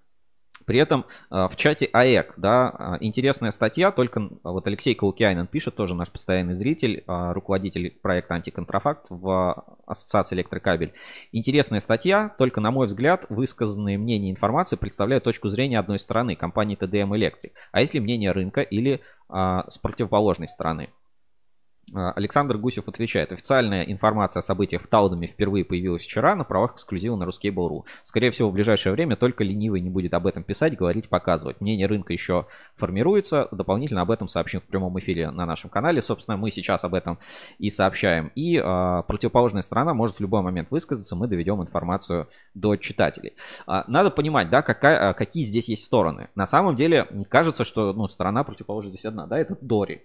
При этом а, в чате АЭК, да, а, интересная статья, только вот Алексей Каукианин пишет, тоже наш постоянный зритель, руководитель проекта «Антиконтрафакт» в Ассоциации «Электрокабель». Интересная статья, только, на мой взгляд, высказанные мнения и информация представляют точку зрения одной стороны, компании ТДМ Электрик. А если мнение рынка или с противоположной стороны? А, Александр Гусев отвечает. Официальная информация о событиях в Таудаме впервые появилась вчера на правах эксклюзива на Ruskable.ru. Скорее всего, в ближайшее время только ленивый не будет об этом писать, говорить, показывать. Мнение рынка еще формируется. Дополнительно об этом сообщим в прямом эфире на нашем канале. Собственно, мы сейчас об этом и сообщаем. И э, противоположная сторона может в любой момент высказаться. Мы доведем информацию до читателей. А, надо понимать, да, какая, какие здесь есть стороны. На самом деле, кажется, что ну, сторона противоположная здесь одна. Да, это Дори.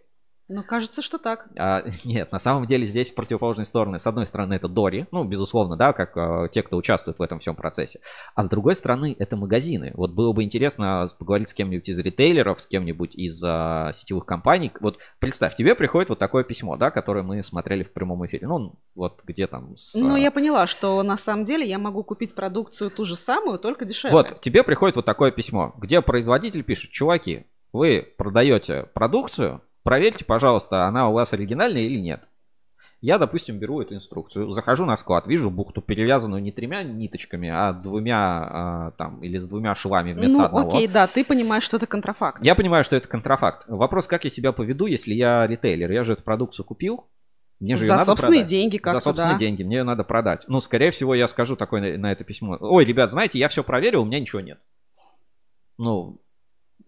Ну, кажется, что так. А, нет, на самом деле здесь противоположные стороны. С одной стороны, это Дори, ну, безусловно, да, как а, те, кто участвует в этом всем процессе. А с другой стороны, это магазины. Вот было бы интересно поговорить с кем-нибудь из ритейлеров, с кем-нибудь из а, сетевых компаний. Вот представь, тебе приходит вот такое письмо, да, которое мы смотрели в прямом эфире. Ну, вот где там... С, ну, я поняла, что на самом деле я могу купить продукцию ту же самую, только дешевле. Вот, тебе приходит вот такое письмо, где производитель пишет, чуваки, вы продаете продукцию, проверьте, пожалуйста, она у вас оригинальная или нет. Я, допустим, беру эту инструкцию, захожу на склад, вижу бухту, перевязанную не тремя ниточками, а двумя а, там или с двумя швами вместо ну, одного. окей, да, ты понимаешь, что это контрафакт. Я понимаю, что это контрафакт. Вопрос, как я себя поведу, если я ритейлер? Я же эту продукцию купил, мне же За ее надо собственные продать. деньги как-то, За собственные да. деньги, мне ее надо продать. Ну, скорее всего, я скажу такое на, на это письмо. Ой, ребят, знаете, я все проверил, у меня ничего нет. Ну,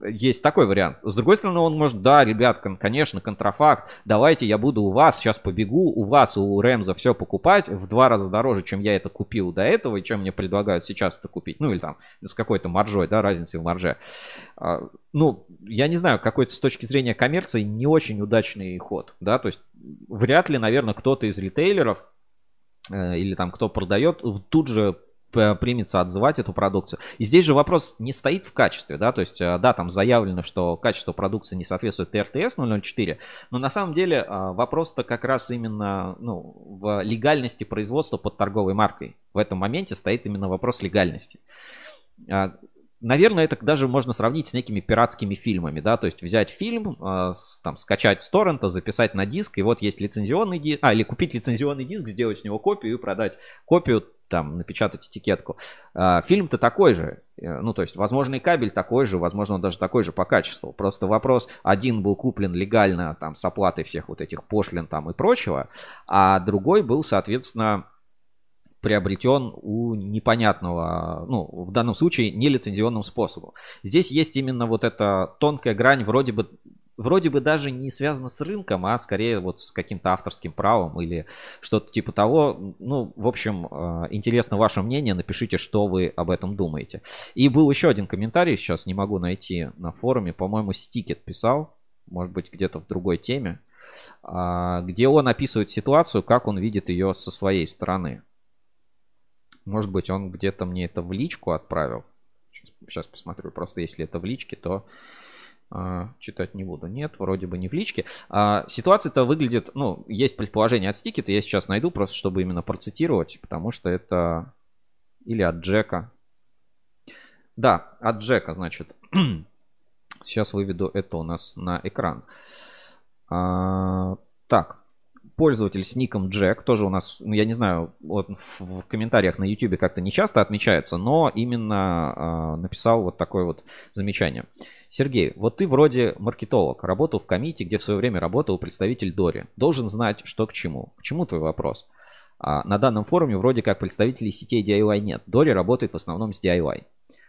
есть такой вариант. С другой стороны, он может, да, ребят, кон- конечно, контрафакт, давайте я буду у вас, сейчас побегу, у вас, у Рэмза все покупать в два раза дороже, чем я это купил до этого, и чем мне предлагают сейчас это купить. Ну, или там с какой-то маржой, да, разницей в марже. А, Ну, я не знаю, какой-то с точки зрения коммерции не очень удачный ход, да, то есть вряд ли, наверное, кто-то из ритейлеров э, или там кто продает, тут же примется отзывать эту продукцию. И здесь же вопрос не стоит в качестве, да, то есть, э, да, там заявлено, что качество продукции не соответствует ТРТС 004, но на самом деле э, вопрос-то как раз именно ну, в легальности производства под торговой маркой. В этом моменте стоит именно вопрос легальности. А, Наверное, это даже можно сравнить с некими пиратскими фильмами, да, то есть взять фильм, э, там, скачать с торрента, записать на диск, и вот есть лицензионный диск, а, или купить лицензионный диск, сделать с него копию и продать копию, там, напечатать этикетку. А, Фильм-то такой же, э, ну, то есть, возможно, и кабель такой же, возможно, он даже такой же по качеству. Просто вопрос, один был куплен легально, там, с оплатой всех вот этих пошлин там и прочего, а другой был, соответственно, приобретен у непонятного, ну, в данном случае, нелицензионным способом. Здесь есть именно вот эта тонкая грань, вроде бы, вроде бы даже не связана с рынком, а скорее вот с каким-то авторским правом или что-то типа того. Ну, в общем, э, интересно ваше мнение, напишите, что вы об этом думаете. И был еще один комментарий, сейчас не могу найти на форуме, по-моему, Стикет писал, может быть, где-то в другой теме, а, где он описывает ситуацию, как он видит ее со своей стороны. Может быть, он где-то мне это в личку отправил. Сейчас посмотрю. Просто если это в личке, то а, читать не буду. Нет, вроде бы не в личке. А, ситуация-то выглядит, ну, есть предположение от Стикета, я сейчас найду просто, чтобы именно процитировать, потому что это или от Джека. Да, от Джека, значит. Сейчас выведу это у нас на экран. А, так, пользователь с ником Джек, тоже у нас, ну, я не знаю, вот в комментариях на YouTube как-то не часто отмечается, но именно а, написал вот такое вот замечание. Сергей, вот ты вроде маркетолог, работал в комите, где в свое время работал представитель Дори. Должен знать, что к чему. К чему твой вопрос? А, на данном форуме вроде как представителей сетей DIY нет. Дори работает в основном с DIY.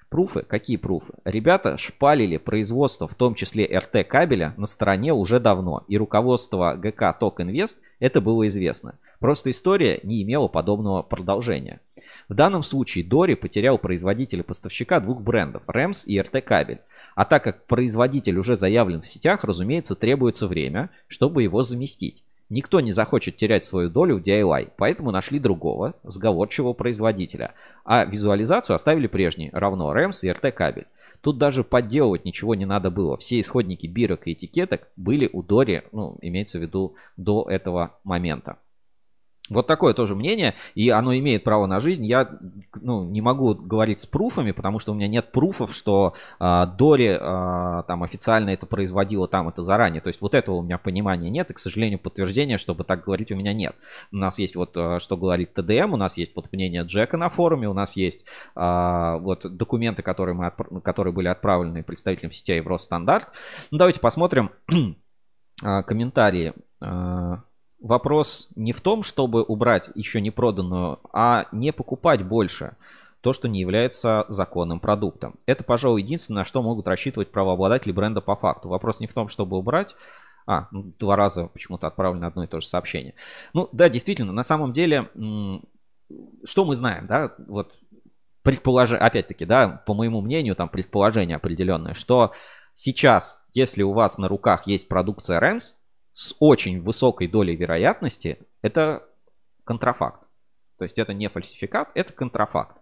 Пруфы? Какие пруфы? Ребята шпалили производство, в том числе РТ кабеля, на стороне уже давно. И руководство ГК Ток Инвест это было известно. Просто история не имела подобного продолжения. В данном случае Дори потерял производителя-поставщика двух брендов Рэмс и РТ кабель. А так как производитель уже заявлен в сетях, разумеется, требуется время, чтобы его заместить. Никто не захочет терять свою долю в DIY, поэтому нашли другого, сговорчивого производителя. А визуализацию оставили прежней, равно REMS и RT кабель. Тут даже подделывать ничего не надо было. Все исходники бирок и этикеток были у Дори, ну, имеется в виду, до этого момента. Вот такое тоже мнение, и оно имеет право на жизнь. Я ну, не могу говорить с пруфами, потому что у меня нет пруфов, что э, Дори э, там официально это производила там это заранее. То есть вот этого у меня понимания нет, и, к сожалению, подтверждения, чтобы так говорить, у меня нет. У нас есть вот, э, что говорит ТДМ, у нас есть вот мнение Джека на форуме, у нас есть э, вот документы, которые, мы отпра- которые были отправлены представителям сетей Евростандарт. Ну, давайте посмотрим комментарии. Э, вопрос не в том, чтобы убрать еще не проданную, а не покупать больше то, что не является законным продуктом. Это, пожалуй, единственное, на что могут рассчитывать правообладатели бренда по факту. Вопрос не в том, чтобы убрать, а, ну, два раза почему-то отправлено одно и то же сообщение. Ну, да, действительно, на самом деле, что мы знаем, да, вот предположение, опять-таки, да, по моему мнению, там предположение определенное, что сейчас, если у вас на руках есть продукция REMS, с очень высокой долей вероятности это контрафакт. То есть это не фальсификат, это контрафакт.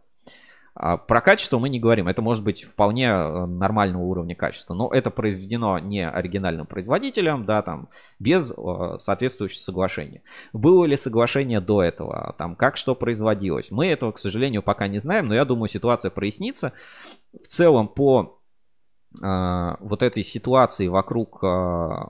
А про качество мы не говорим. Это может быть вполне э, нормального уровня качества. Но это произведено не оригинальным производителем, да, там, без э, соответствующего соглашения. Было ли соглашение до этого? Там, как что производилось? Мы этого, к сожалению, пока не знаем, но я думаю, ситуация прояснится. В целом, по э, вот этой ситуации вокруг э,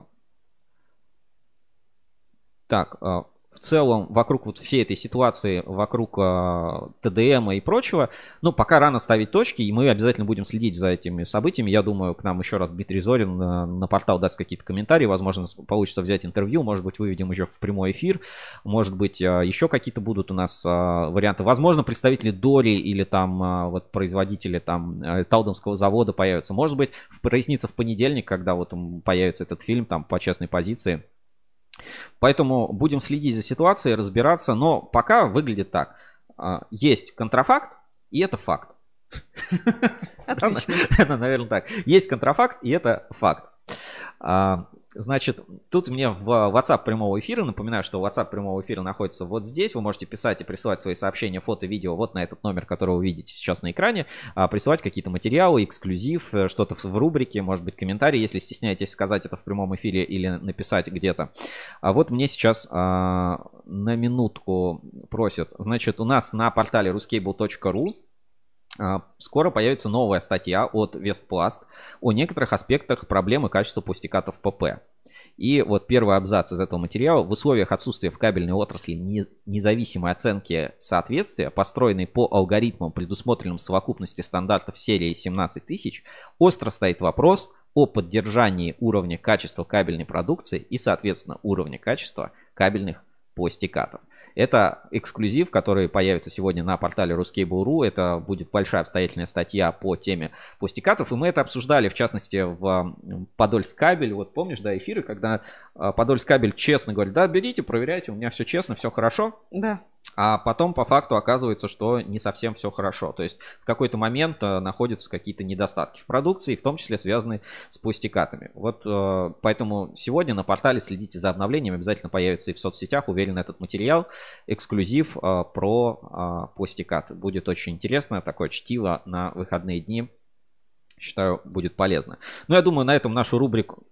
так, а, в целом, вокруг вот всей этой ситуации, вокруг э, ТДМ и прочего, ну, пока рано ставить точки, и мы обязательно будем следить за этими событиями. Я думаю, к нам еще раз Дмитрий Зорин на, на портал даст какие-то комментарии, возможно, получится взять интервью, может быть, выведем еще в прямой эфир, может быть, э, еще какие-то будут у нас э, варианты. Возможно, представители Дори или там э, вот производители там э, Талдомского завода появятся. Может быть, прояснится в понедельник, когда вот появится этот фильм там по честной позиции. Поэтому будем следить за ситуацией, разбираться. Но пока выглядит так. А, есть контрафакт, и это факт. Отлично. Наверное, так. Есть контрафакт, и это факт. Значит, тут мне в WhatsApp прямого эфира, напоминаю, что WhatsApp прямого эфира находится вот здесь. Вы можете писать и присылать свои сообщения, фото, видео вот на этот номер, который вы видите сейчас на экране. А, присылать какие-то материалы, эксклюзив, э, что-то в рубрике, может быть, комментарий, если стесняетесь сказать это в прямом эфире или написать где-то. А вот мне сейчас а, на минутку просят. Значит, у нас на портале ruscable.ru Скоро появится новая статья от Вестпласт о некоторых аспектах проблемы качества пустикатов ПП. И вот первый абзац из этого материала. В условиях отсутствия в кабельной отрасли независимой оценки соответствия, построенной по алгоритмам, предусмотренным в совокупности стандартов серии 17 тысяч, остро стоит вопрос о поддержании уровня качества кабельной продукции и, соответственно, уровня качества кабельных пластикатов. Это эксклюзив, который появится сегодня на портале Ruskable.ru. Это будет большая обстоятельная статья по теме пустикатов. И мы это обсуждали, в частности, в Подольскабель. Вот помнишь, да, эфиры, когда а, Подольскабель честно говорит, да, берите, проверяйте, у меня все честно, все хорошо. Да. А потом по факту оказывается, что не совсем все хорошо. То есть в какой-то момент э, находятся какие-то недостатки в продукции, в том числе связанные с пустикатами. Вот э, поэтому сегодня на портале следите за обновлением, обязательно появится и в соцсетях, уверен, этот материал, эксклюзив э, про пустикат. Будет очень интересно, такое чтиво на выходные дни. Считаю, будет полезно. Ну, я думаю, на этом нашу рубрику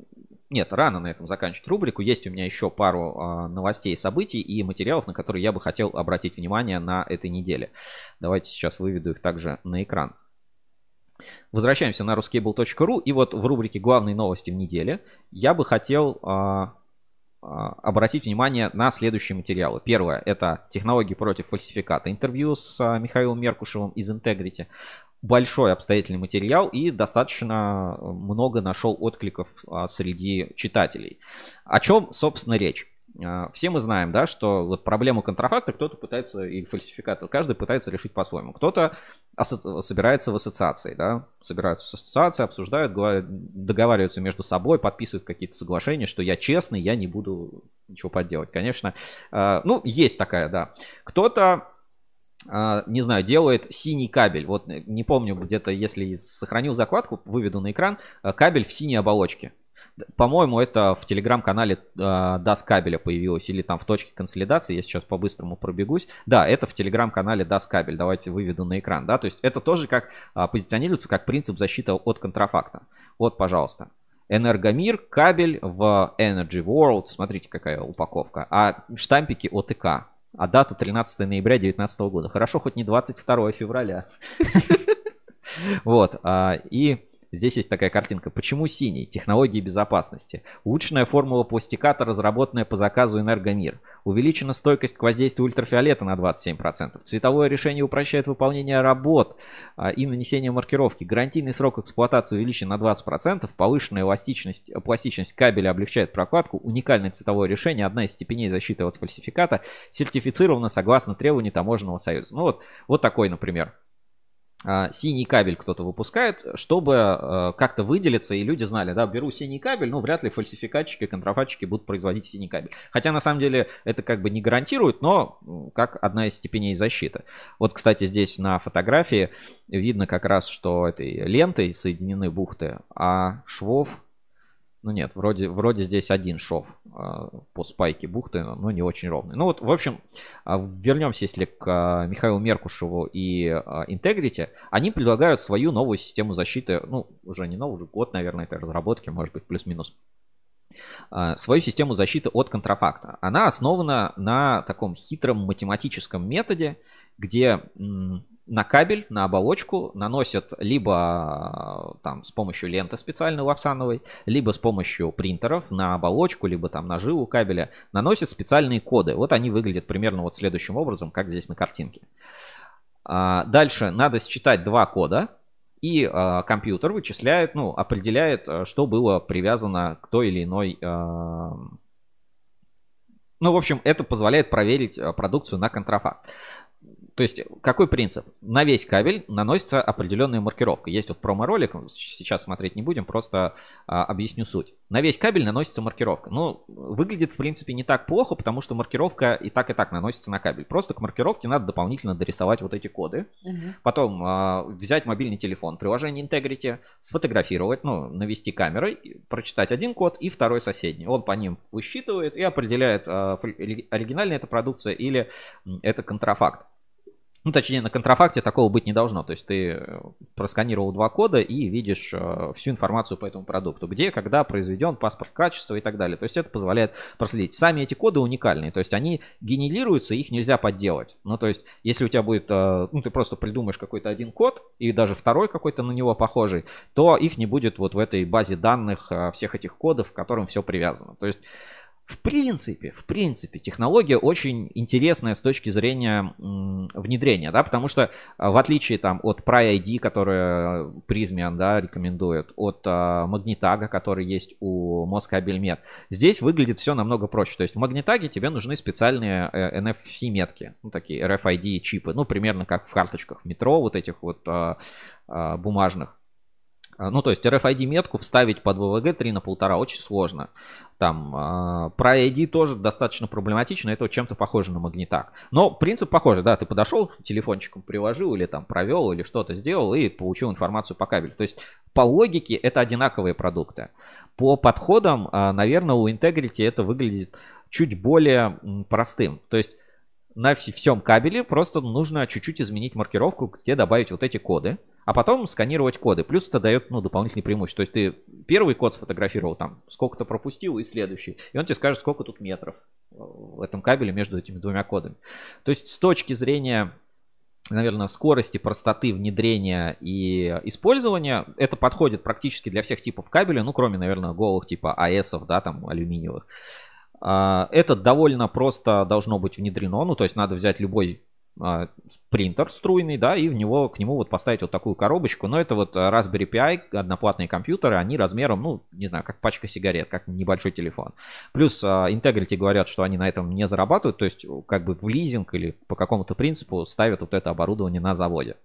нет, рано на этом заканчивать рубрику. Есть у меня еще пару э, новостей, событий и материалов, на которые я бы хотел обратить внимание на этой неделе. Давайте сейчас выведу их также на экран. Возвращаемся на ruscable.ru. И вот в рубрике «Главные новости в неделе» я бы хотел э, обратить внимание на следующие материалы. Первое – это технологии против фальсификата. Интервью с Михаилом Меркушевым из Integrity большой обстоятельный материал и достаточно много нашел откликов а, среди читателей. О чем, собственно, речь? А, все мы знаем, да, что вот проблему контрафакта кто-то пытается, или фальсификата, каждый пытается решить по-своему. Кто-то собирается в ассоциации, да, собираются в ассоциации, обсуждают, договариваются между собой, подписывают какие-то соглашения, что я честный, я не буду ничего подделать. Конечно, а, ну, есть такая, да. Кто-то не знаю, делает синий кабель. Вот не помню, где-то, если сохранил закладку, выведу на экран, а, кабель в синей оболочке. По-моему, это в телеграм-канале э, Das кабеля появилось, или там в точке консолидации, я сейчас по-быстрому пробегусь. Да, это в телеграм-канале Das кабель, давайте выведу на экран, да, то есть это тоже как э, позиционируется как принцип защиты от контрафакта. Вот, пожалуйста. Энергомир, кабель в Energy World, смотрите какая упаковка, а штампики ОТК, а дата 13 ноября 2019 года. Хорошо, хоть не 22 февраля. Вот, а, и Здесь есть такая картинка. Почему синий? Технологии безопасности. Улучшенная формула пластиката, разработанная по заказу Энергомир. Увеличена стойкость к воздействию ультрафиолета на 27%. Цветовое решение упрощает выполнение работ а, и нанесение маркировки. Гарантийный срок эксплуатации увеличен на 20%. Повышенная эластичность, пластичность кабеля облегчает прокладку. Уникальное цветовое решение. Одна из степеней защиты от фальсификата. Сертифицировано согласно требованиям таможенного союза. Ну вот, вот такой, например, синий кабель кто-то выпускает, чтобы а, как-то выделиться, и люди знали, да, беру синий кабель, ну, вряд ли фальсификатчики, контрафактчики будут производить синий кабель. Хотя, на самом деле, это как бы не гарантирует, но как одна из степеней защиты. Вот, кстати, здесь на фотографии видно как раз, что этой лентой соединены бухты, а швов ну нет, вроде, вроде здесь один шов э, по спайке бухты, но не очень ровный. Ну вот, в общем, э, вернемся, если к э, Михаилу Меркушеву и Integrity. Они предлагают свою новую систему защиты, ну, уже не новую, уже год, наверное, этой разработки, может быть, плюс-минус свою систему защиты от контрафакта. Она основана на таком хитром математическом методе, где на кабель, на оболочку наносят либо там с помощью ленты специальной лавсановой, либо с помощью принтеров на оболочку, либо там на жилу кабеля наносят специальные коды. Вот они выглядят примерно вот следующим образом, как здесь на картинке. А, дальше надо считать два кода, и а, компьютер вычисляет, ну, определяет, а, что было привязано к той или иной ну, в общем, это позволяет проверить продукцию на контрафакт. То есть, какой принцип? На весь кабель наносится определенная маркировка. Есть вот промо-ролик, сейчас смотреть не будем, просто а, объясню суть. На весь кабель наносится маркировка. Ну, выглядит, в принципе, не так плохо, потому что маркировка и так, и так наносится на кабель. Просто к маркировке надо дополнительно дорисовать вот эти коды. Угу. Потом а, взять мобильный телефон, приложение Integrity, сфотографировать, ну, навести камерой, прочитать один код и второй соседний. Он по ним высчитывает и определяет, а, оригинальная это продукция или это контрафакт. Ну, точнее, на контрафакте такого быть не должно. То есть ты э, просканировал два кода и видишь э, всю информацию по этому продукту. Где, когда произведен, паспорт качества и так далее. То есть это позволяет проследить. Сами эти коды уникальные. То есть они генерируются, их нельзя подделать. Ну, то есть если у тебя будет, э, ну, ты просто придумаешь какой-то один код и даже второй какой-то на него похожий, то их не будет вот в этой базе данных всех этих кодов, к которым все привязано. То есть в принципе, в принципе, технология очень интересная с точки зрения внедрения, да, потому что а, в отличие там от PryID, которая Prismian, да, рекомендует, от а, Magnitag, который есть у Москабельмет, здесь выглядит все намного проще. То есть в Magnitag тебе нужны специальные э, NFC метки, ну, такие RFID чипы, ну, примерно как в карточках метро, вот этих вот а, а, бумажных. А, ну, то есть RFID-метку вставить под VVG 3 на полтора очень сложно. Там э, про ID тоже достаточно проблематично, это чем-то похоже на магнитак. Но принцип похожий, да, ты подошел, телефончиком приложил или там провел или что-то сделал и получил информацию по кабелю. То есть по логике это одинаковые продукты. По подходам, э, наверное, у Integrity это выглядит чуть более простым. То есть на всем кабеле просто нужно чуть-чуть изменить маркировку, где добавить вот эти коды а потом сканировать коды. Плюс это дает ну, дополнительный преимущество. То есть ты первый код сфотографировал там, сколько-то пропустил, и следующий. И он тебе скажет, сколько тут метров в этом кабеле между этими двумя кодами. То есть с точки зрения наверное, скорости, простоты внедрения и использования, это подходит практически для всех типов кабеля, ну, кроме, наверное, голых типа АЭСов, да, там, алюминиевых. А, это довольно просто должно быть внедрено, ну, то есть надо взять любой принтер струйный, да, и в него, к нему вот поставить вот такую коробочку. Но это вот Raspberry Pi, одноплатные компьютеры, они размером, ну, не знаю, как пачка сигарет, как небольшой телефон. Плюс uh, Integrity говорят, что они на этом не зарабатывают, то есть как бы в лизинг или по какому-то принципу ставят вот это оборудование на заводе.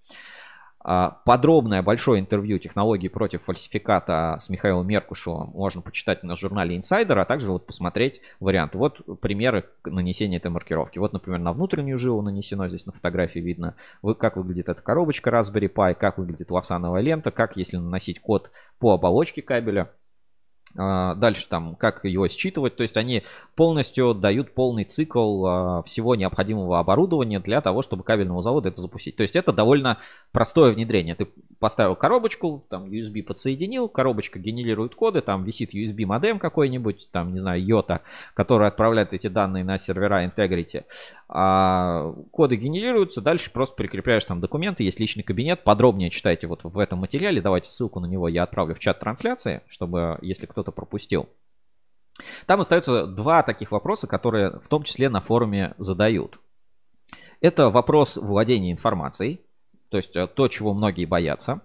А, подробное большое интервью технологии против фальсификата с Михаилом Меркушевым можно почитать на журнале Insider, а также вот посмотреть варианты. Вот примеры нанесения этой маркировки. Вот, например, на внутреннюю жилу нанесено, здесь на фотографии видно, как выглядит эта коробочка Raspberry Pi, как выглядит лавсановая лента, как если наносить код по оболочке кабеля. А, Дальше там, как его считывать, то есть они полностью дают полный цикл а, всего необходимого оборудования для того, чтобы кабельного завода это запустить. То есть это довольно простое внедрение. Ты поставил коробочку, там USB подсоединил, коробочка генерирует коды, там висит USB модем какой-нибудь, там, не знаю, YOTA, который отправляет эти данные на сервера Integrity. А коды генерируются, дальше просто прикрепляешь там документы, есть личный кабинет, подробнее читайте вот в этом материале, давайте ссылку на него я отправлю в чат трансляции, чтобы, если кто-то пропустил. Там остаются два таких вопроса, которые в том числе на форуме задают. Это вопрос владения информацией, то есть э, то, чего многие боятся.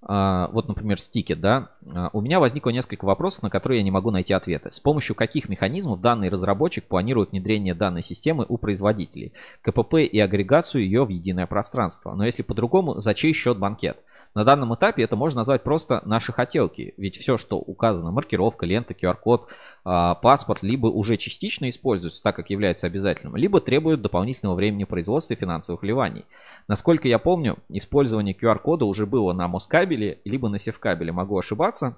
А, Вот, например, стикет, да. А, У меня возникло несколько вопросов, на которые я не могу найти ответы. С помощью каких механизмов данный разработчик планирует внедрение данной системы у производителей, КПП и агрегацию ее в единое пространство. Но если по-другому, за чей счет банкет? На данном этапе это можно назвать просто наши хотелки, ведь все, что указано, маркировка, лента, QR-код, а, паспорт, либо уже частично используется, так как является обязательным, либо требует дополнительного времени производства и финансовых вливаний. Насколько я помню, использование QR-кода уже было на Москабеле, либо на Севкабеле, могу ошибаться,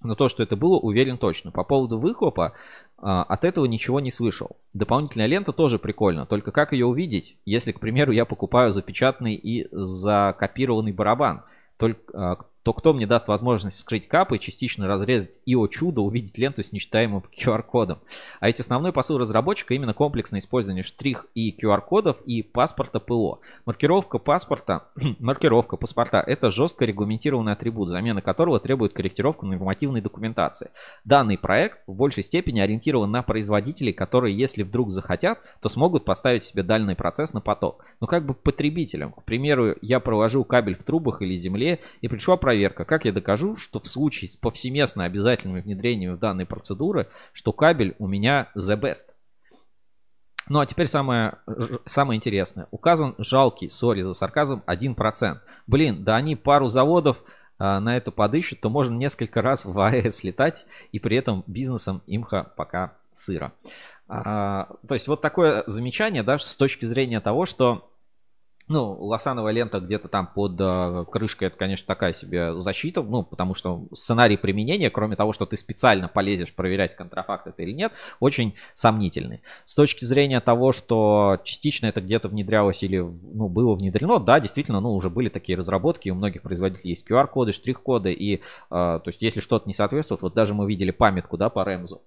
но то, что это было, уверен точно. По поводу выхлопа, а, от этого ничего не слышал. Дополнительная лента тоже прикольно, только как ее увидеть, если, к примеру, я покупаю запечатанный и закопированный барабан, только, а, то кто мне даст возможность вскрыть капы, частично разрезать и, о чудо, увидеть ленту с нечитаемым QR-кодом. А ведь основной посыл разработчика именно комплексное использование штрих и QR-кодов и паспорта ПО. Маркировка паспорта, маркировка паспорта – это жестко регламентированный атрибут, замена которого требует корректировку нормативной документации. Данный проект в большей степени ориентирован на производителей, которые, если вдруг захотят, то смогут поставить себе данный процесс на поток. Но как бы потребителям. К примеру, я проложил кабель в трубах или земле и пришла проверка. Как я докажу, что в случае с повсеместно обязательными внедрениями в данной процедуры, что кабель у меня the best? Ну а теперь самое, самое интересное. Указан жалкий, сори за сарказм, 1%. Блин, да они пару заводов а, на это подыщут, то можно несколько раз в АЭС летать, и при этом бизнесом имха пока сыро. А, то есть вот такое замечание, да, с точки зрения того, что ну, лосановая лента где-то там под э, крышкой, это, конечно, такая себе защита, ну, потому что сценарий применения, кроме того, что ты специально полезешь проверять, контрафакт это или нет, очень сомнительный. С точки зрения того, что частично это где-то внедрялось или, ну, было внедрено, да, действительно, ну, уже были такие разработки, у многих производителей есть QR-коды, штрих-коды, и, э, то есть, если что-то не соответствует, вот даже мы видели памятку, да, по Ремзу,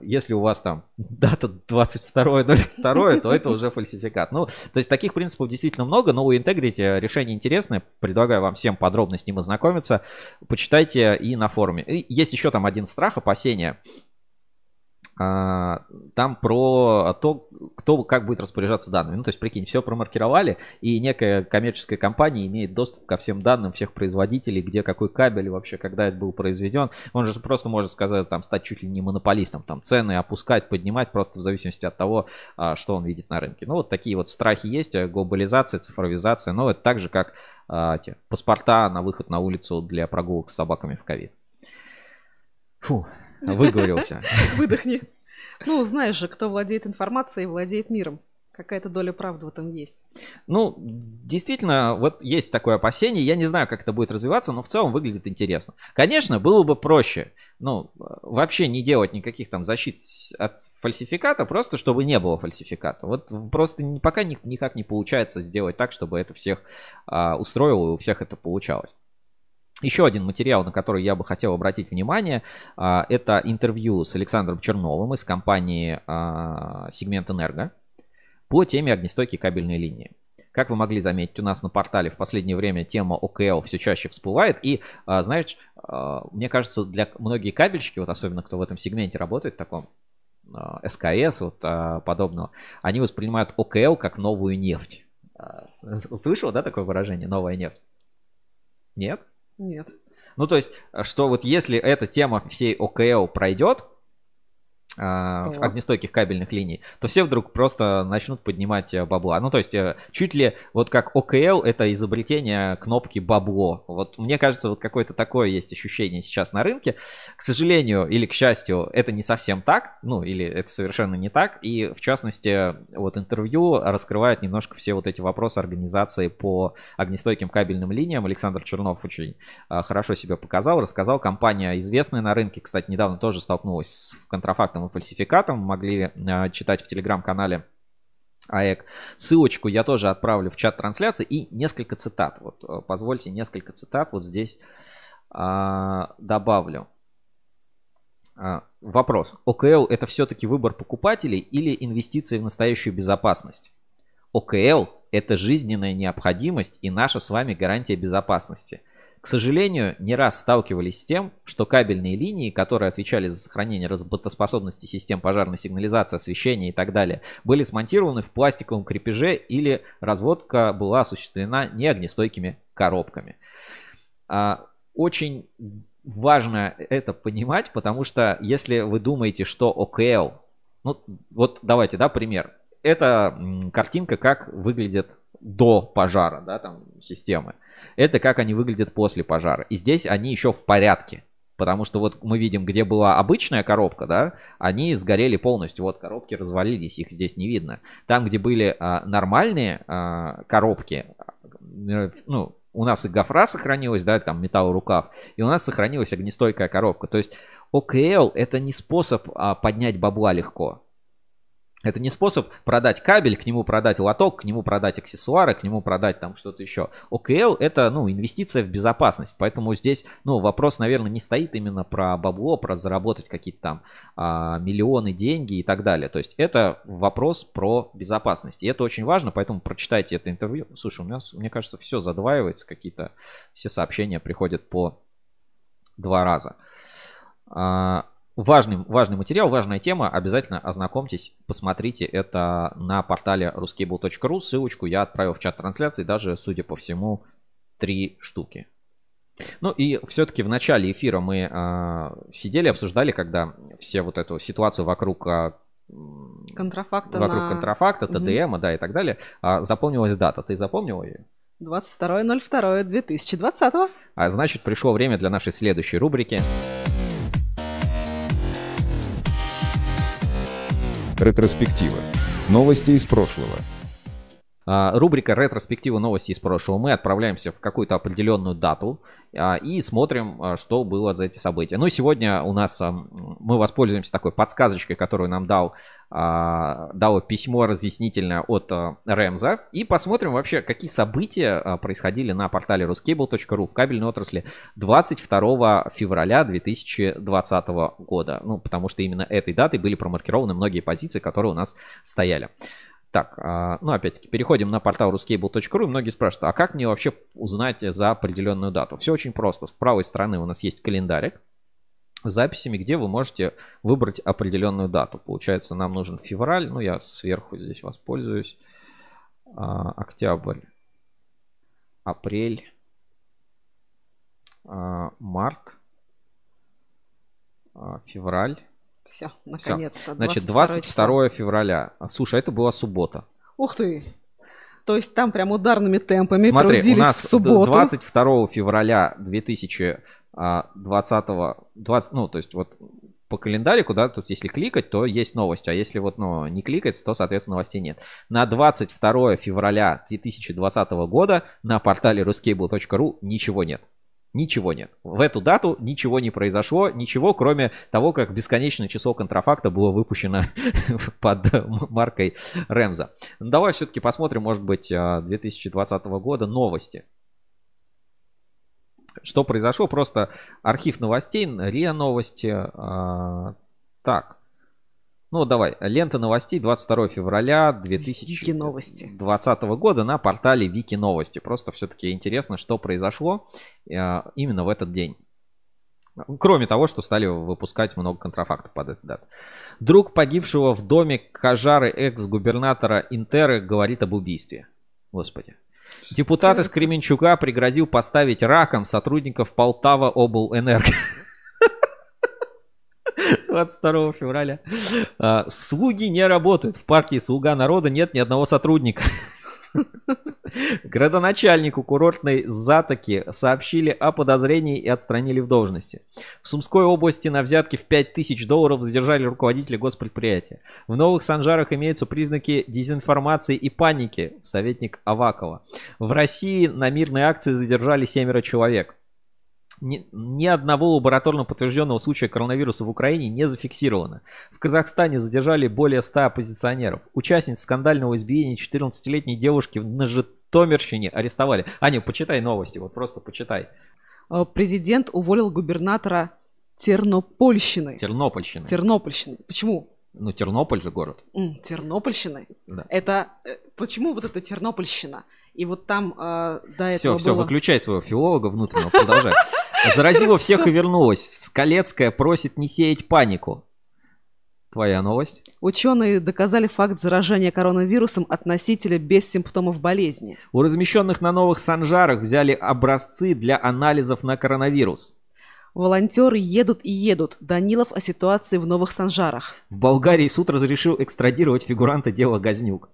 если у вас там дата 22.02, то это уже фальсификат. Ну, то есть таких принципов действительно много, но у Integrity решение интересное. Предлагаю вам всем подробно с ним ознакомиться. Почитайте и на форуме. И есть еще там один страх, опасение. А, Там про то, кто как будет распоряжаться данными. Ну, то есть, прикинь, все промаркировали, и некая коммерческая компания имеет доступ ко всем данным всех производителей, где какой кабель вообще, когда это был произведен. Он же просто может сказать, там, стать чуть ли не монополистом, там, цены опускать, поднимать, просто в зависимости от того, а, что он видит на рынке. Ну, вот такие вот страхи есть, э, глобализация, цифровизация, но это так же, как а, те, паспорта на выход на улицу для прогулок с собаками в ковид. Фу, выговорился. Выдохни. Ну, знаешь же, кто владеет информацией, владеет миром. Какая-то доля правды в этом есть. Ну, действительно, вот есть такое опасение. Я не знаю, как это будет развиваться, но в целом выглядит интересно. Конечно, было бы проще, ну, вообще не делать никаких там защит от фальсификата, просто чтобы не было фальсификата. Вот просто пока ни- никак не получается сделать так, чтобы это всех а, устроило и у всех это получалось. Еще один материал, на который я бы хотел обратить внимание, а, это интервью с Александром Черновым из компании а, Сегмент Энерго по теме огнестойкие кабельные линии. Как вы могли заметить, у нас на портале в последнее время тема ОКЛ все чаще всплывает. И, а, знаешь, мне кажется, для многие кабельщики, вот особенно кто в этом сегменте работает, таком СКС, вот подобного, они воспринимают ОКЛ как новую нефть. Слышал, да, такое выражение, новая нефть? Нет? Нет. Ну, то есть, что вот если эта тема всей ОКЛ пройдет, а, Так. огнестойких кабельных линий, то все вдруг просто начнут поднимать э, бабла. Ну, то есть, э, чуть ли вот как ОКЛ это изобретение кнопки бабло. Вот мне кажется, вот какое-то такое есть ощущение сейчас на рынке. К сожалению или к счастью, это не совсем так, ну, или это совершенно не так. И, в частности, вот интервью раскрывает немножко все вот эти вопросы организации по огнестойким кабельным линиям. Александр Чернов очень хорошо себя показал, рассказал. Компания известная на рынке, кстати, недавно тоже столкнулась с контрафактом и фальсификатом. Могли а, читать в телеграм-канале АЭК. Ссылочку я тоже отправлю в чат трансляции и несколько цитат. Вот э, позвольте несколько цитат вот здесь а, добавлю. А, Вопрос. ОКЛ это все-таки выбор покупателей или инвестиции в настоящую безопасность? ОКЛ это жизненная необходимость и наша с вами гарантия безопасности. К сожалению, не раз сталкивались с тем, что кабельные линии, которые отвечали за сохранение работоспособности систем пожарной сигнализации, освещения и так далее, были смонтированы в пластиковом крепеже или разводка была осуществлена неогнестойкими коробками. А, Очень важно это понимать, потому что если вы думаете, что ОКЛ, ну вот давайте, да, пример. Это картинка, как выглядит до пожара, да, там системы. Это как они выглядят после пожара. И здесь они еще в порядке. Потому что вот мы видим, где была обычная коробка, да, они сгорели полностью. Вот коробки развалились, их здесь не видно. Там, где были а, нормальные а, коробки, э, ну, у нас и гофра сохранилась, да, там металлорукав, и у нас сохранилась огнестойкая коробка. То есть ОКЛ это не способ а, поднять бабла легко. Это не способ продать кабель, к нему продать лоток, к нему продать аксессуары, к нему продать там что-то еще. ОКЛ это, ну, инвестиция в безопасность. Поэтому здесь, ну, вопрос, наверное, не стоит именно про бабло, про заработать какие-то там а, миллионы, деньги и так далее. То есть это вопрос про безопасность. И это очень важно, поэтому прочитайте это интервью. Слушай, у меня, мне кажется, все задваивается, какие-то все сообщения приходят по два раза. А, Важный, важный материал, важная тема. Обязательно ознакомьтесь, посмотрите это на портале ruscable.ru. Ссылочку я отправил в чат трансляции, даже, судя по всему, три штуки. Ну и все-таки в начале эфира мы а, сидели, обсуждали, когда все вот эту ситуацию вокруг м, Контрафакта вокруг на контрафакта. ТДМ, да, и так далее. А, запомнилась дата. Ты запомнила ее? 22.02.2020. А значит, пришло время для нашей следующей рубрики. Ретроспектива. Новости из прошлого. А, Рубрика «Ретроспектива новости из прошлого». Мы отправляемся в какую-то определенную дату а, и смотрим, а, что было за эти события. Ну, сегодня у нас мы воспользуемся такой подсказочкой, которую нам дал, дало письмо разъяснительное от Рэмза. И посмотрим вообще, какие события происходили на портале ruscable.ru в кабельной отрасли 22 февраля 2020 года. Ну, потому что именно этой датой были промаркированы многие позиции, которые у нас стояли. Так, а, ну опять-таки, переходим на портал ruscable.ru, многие спрашивают, а как мне вообще узнать за определенную дату? Все очень просто. С правой стороны у нас есть календарик с записями, где вы можете выбрать определенную дату. Получается, нам нужен февраль, ну я сверху здесь воспользуюсь. А, Октябрь, апрель, а, март, февраль. Все, наконец-то. Значит, 22 числа. 22 февраля. А, Слушай, а это была суббота. Ух ты. То есть там прям ударными темпами Смотри, трудились у нас в субботу. 22 февраля 2020, 20, ну, то есть вот по календарику, да, тут если кликать, то есть новость, а если вот, ну, не кликать, то, соответственно, новостей нет. На 22 февраля 2020 года на портале ruscable.ru ничего нет. Ничего нет. В эту дату ничего не произошло, ничего, кроме того, как бесконечное число контрафакта было выпущено под маркой Рэмза. Ну, Давай все-таки посмотрим, может быть, а, 2020 года новости. Что произошло? Просто архив новостей, РИА новости. а, Так. Ну, давай. Лента новостей 22 февраля Вики новости. 2020 года на портале Вики Новости. Просто все-таки интересно, что произошло э, именно в этот день. Кроме того, что стали выпускать много контрафактов под этот дат. Друг погибшего в доме Кажары экс-губернатора Интеры говорит об убийстве. Господи. Депутат из Кременчуга пригрозил поставить раком сотрудников Полтава облэнерго. 22 февраля. А, Слуги не работают. В партии «Слуга народа» нет ни одного сотрудника. Градоначальнику курортной Затоки сообщили о подозрении и отстранили в должности. В Сумской области на взятки в 5000 долларов задержали руководителя госпредприятия. В Новых Санжарах имеются признаки дезинформации и паники, советник Авакова. В России на мирной акции задержали семеро человек. Ни, ни одного лабораторно подтвержденного случая коронавируса в Украине не зафиксировано. В Казахстане задержали более 100 оппозиционеров. Участниц скандального избиения 14-летней девушки на Житомирщине арестовали. Аня, почитай новости, вот просто почитай. Э, Президент уволил губернатора Тернопольщины. Тернопольщина. Тернопольщины. Почему? Ну, Тернополь же город. Тернопольщины. Да. Это э, почему вот это Тернопольщина? И вот там э, до Все, этого все, было... выключай своего филолога внутреннего, продолжай. Заразила всех и вернулась. Скалецкая просит не сеять панику. Твоя новость. Ученые доказали факт заражения коронавирусом от носителя без симптомов болезни. У размещенных на новых санжарах взяли образцы для анализов на коронавирус. Волонтеры едут и едут. Данилов о ситуации в Новых Санжарах. В Болгарии суд разрешил экстрадировать фигуранта дела Газнюк.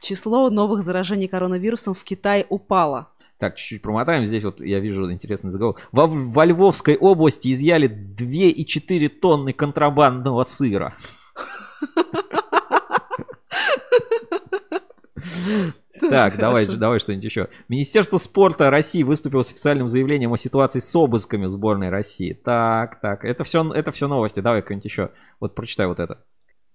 Число новых заражений коронавирусом в Китае упало. Так, чуть-чуть промотаем. Здесь вот я вижу интересный заголовок. Во, во Львовской области изъяли 2,4 тонны контрабандного сыра. Так, давай, давай что-нибудь еще. Министерство спорта России выступило с официальным заявлением о ситуации с обысками в сборной России. Так, так, это все, это все новости. Давай какое-нибудь еще. Вот прочитай вот это.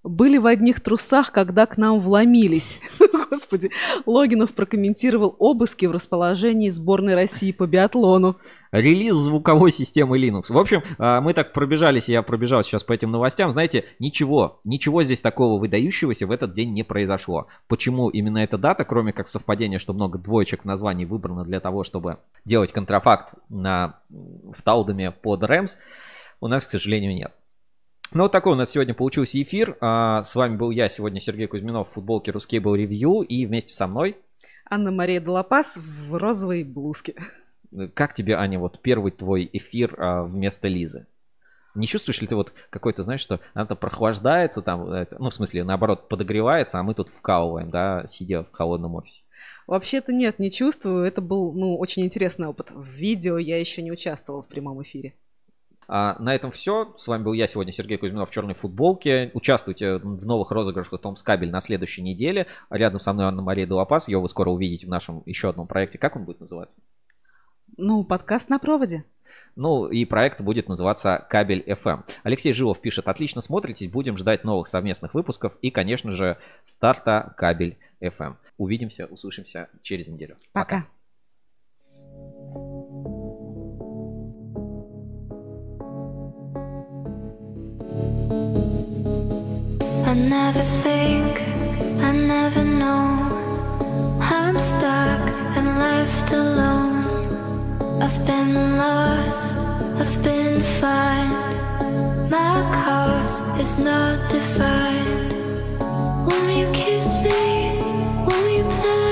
Были в одних трусах, когда к нам вломились. Господи, Логинов прокомментировал обыски в расположении сборной России по биатлону. Релиз звуковой системы Linux. В общем, а, мы так пробежались, я пробежал сейчас по этим новостям. Знаете, ничего, ничего здесь такого выдающегося в этот день не произошло. Почему именно эта дата, кроме как совпадения, что много двоечек в названии выбрано для того, чтобы делать контрафакт на, в Таудаме под Рэмс, у нас, к сожалению, нет. Ну, вот такой у нас сегодня получился эфир. А, С вами был я сегодня, Сергей Кузьминов, в футболке Ruscable Review. И вместе со мной, Анна-Мария Долопас в розовой блузке. как тебе, Аня, вот первый твой эфир а, вместо Лизы? Не чувствуешь ли ты вот какой-то, знаешь, что она-то прохлаждается там, это, ну, в смысле, наоборот, подогревается, а мы тут вкалываем, да, сидя в холодном офисе? Вообще-то нет, не чувствую. Это был, ну, очень интересный опыт. В видео я еще не участвовала в прямом эфире. А, на этом все. С вами был я сегодня, Сергей Кузьминов в черной футболке. Участвуйте в новых розыгрышах Томс Кабель на следующей неделе. Рядом со мной Анна-Мария Долопас. Ее вы скоро увидите в нашем еще одном проекте. Как он будет называться? Ну, подкаст на проводе. Ну, и проект будет называться Кабель FM. Алексей Жилов пишет, отлично смотритесь, будем ждать новых совместных выпусков и, конечно же, старта Кабель FM. Увидимся, услышимся через неделю. Пока. I never think, I never know. I'm stuck and left alone. I've been lost, I've been fine. My cause is not defined. Won't you kiss me? Won't you play?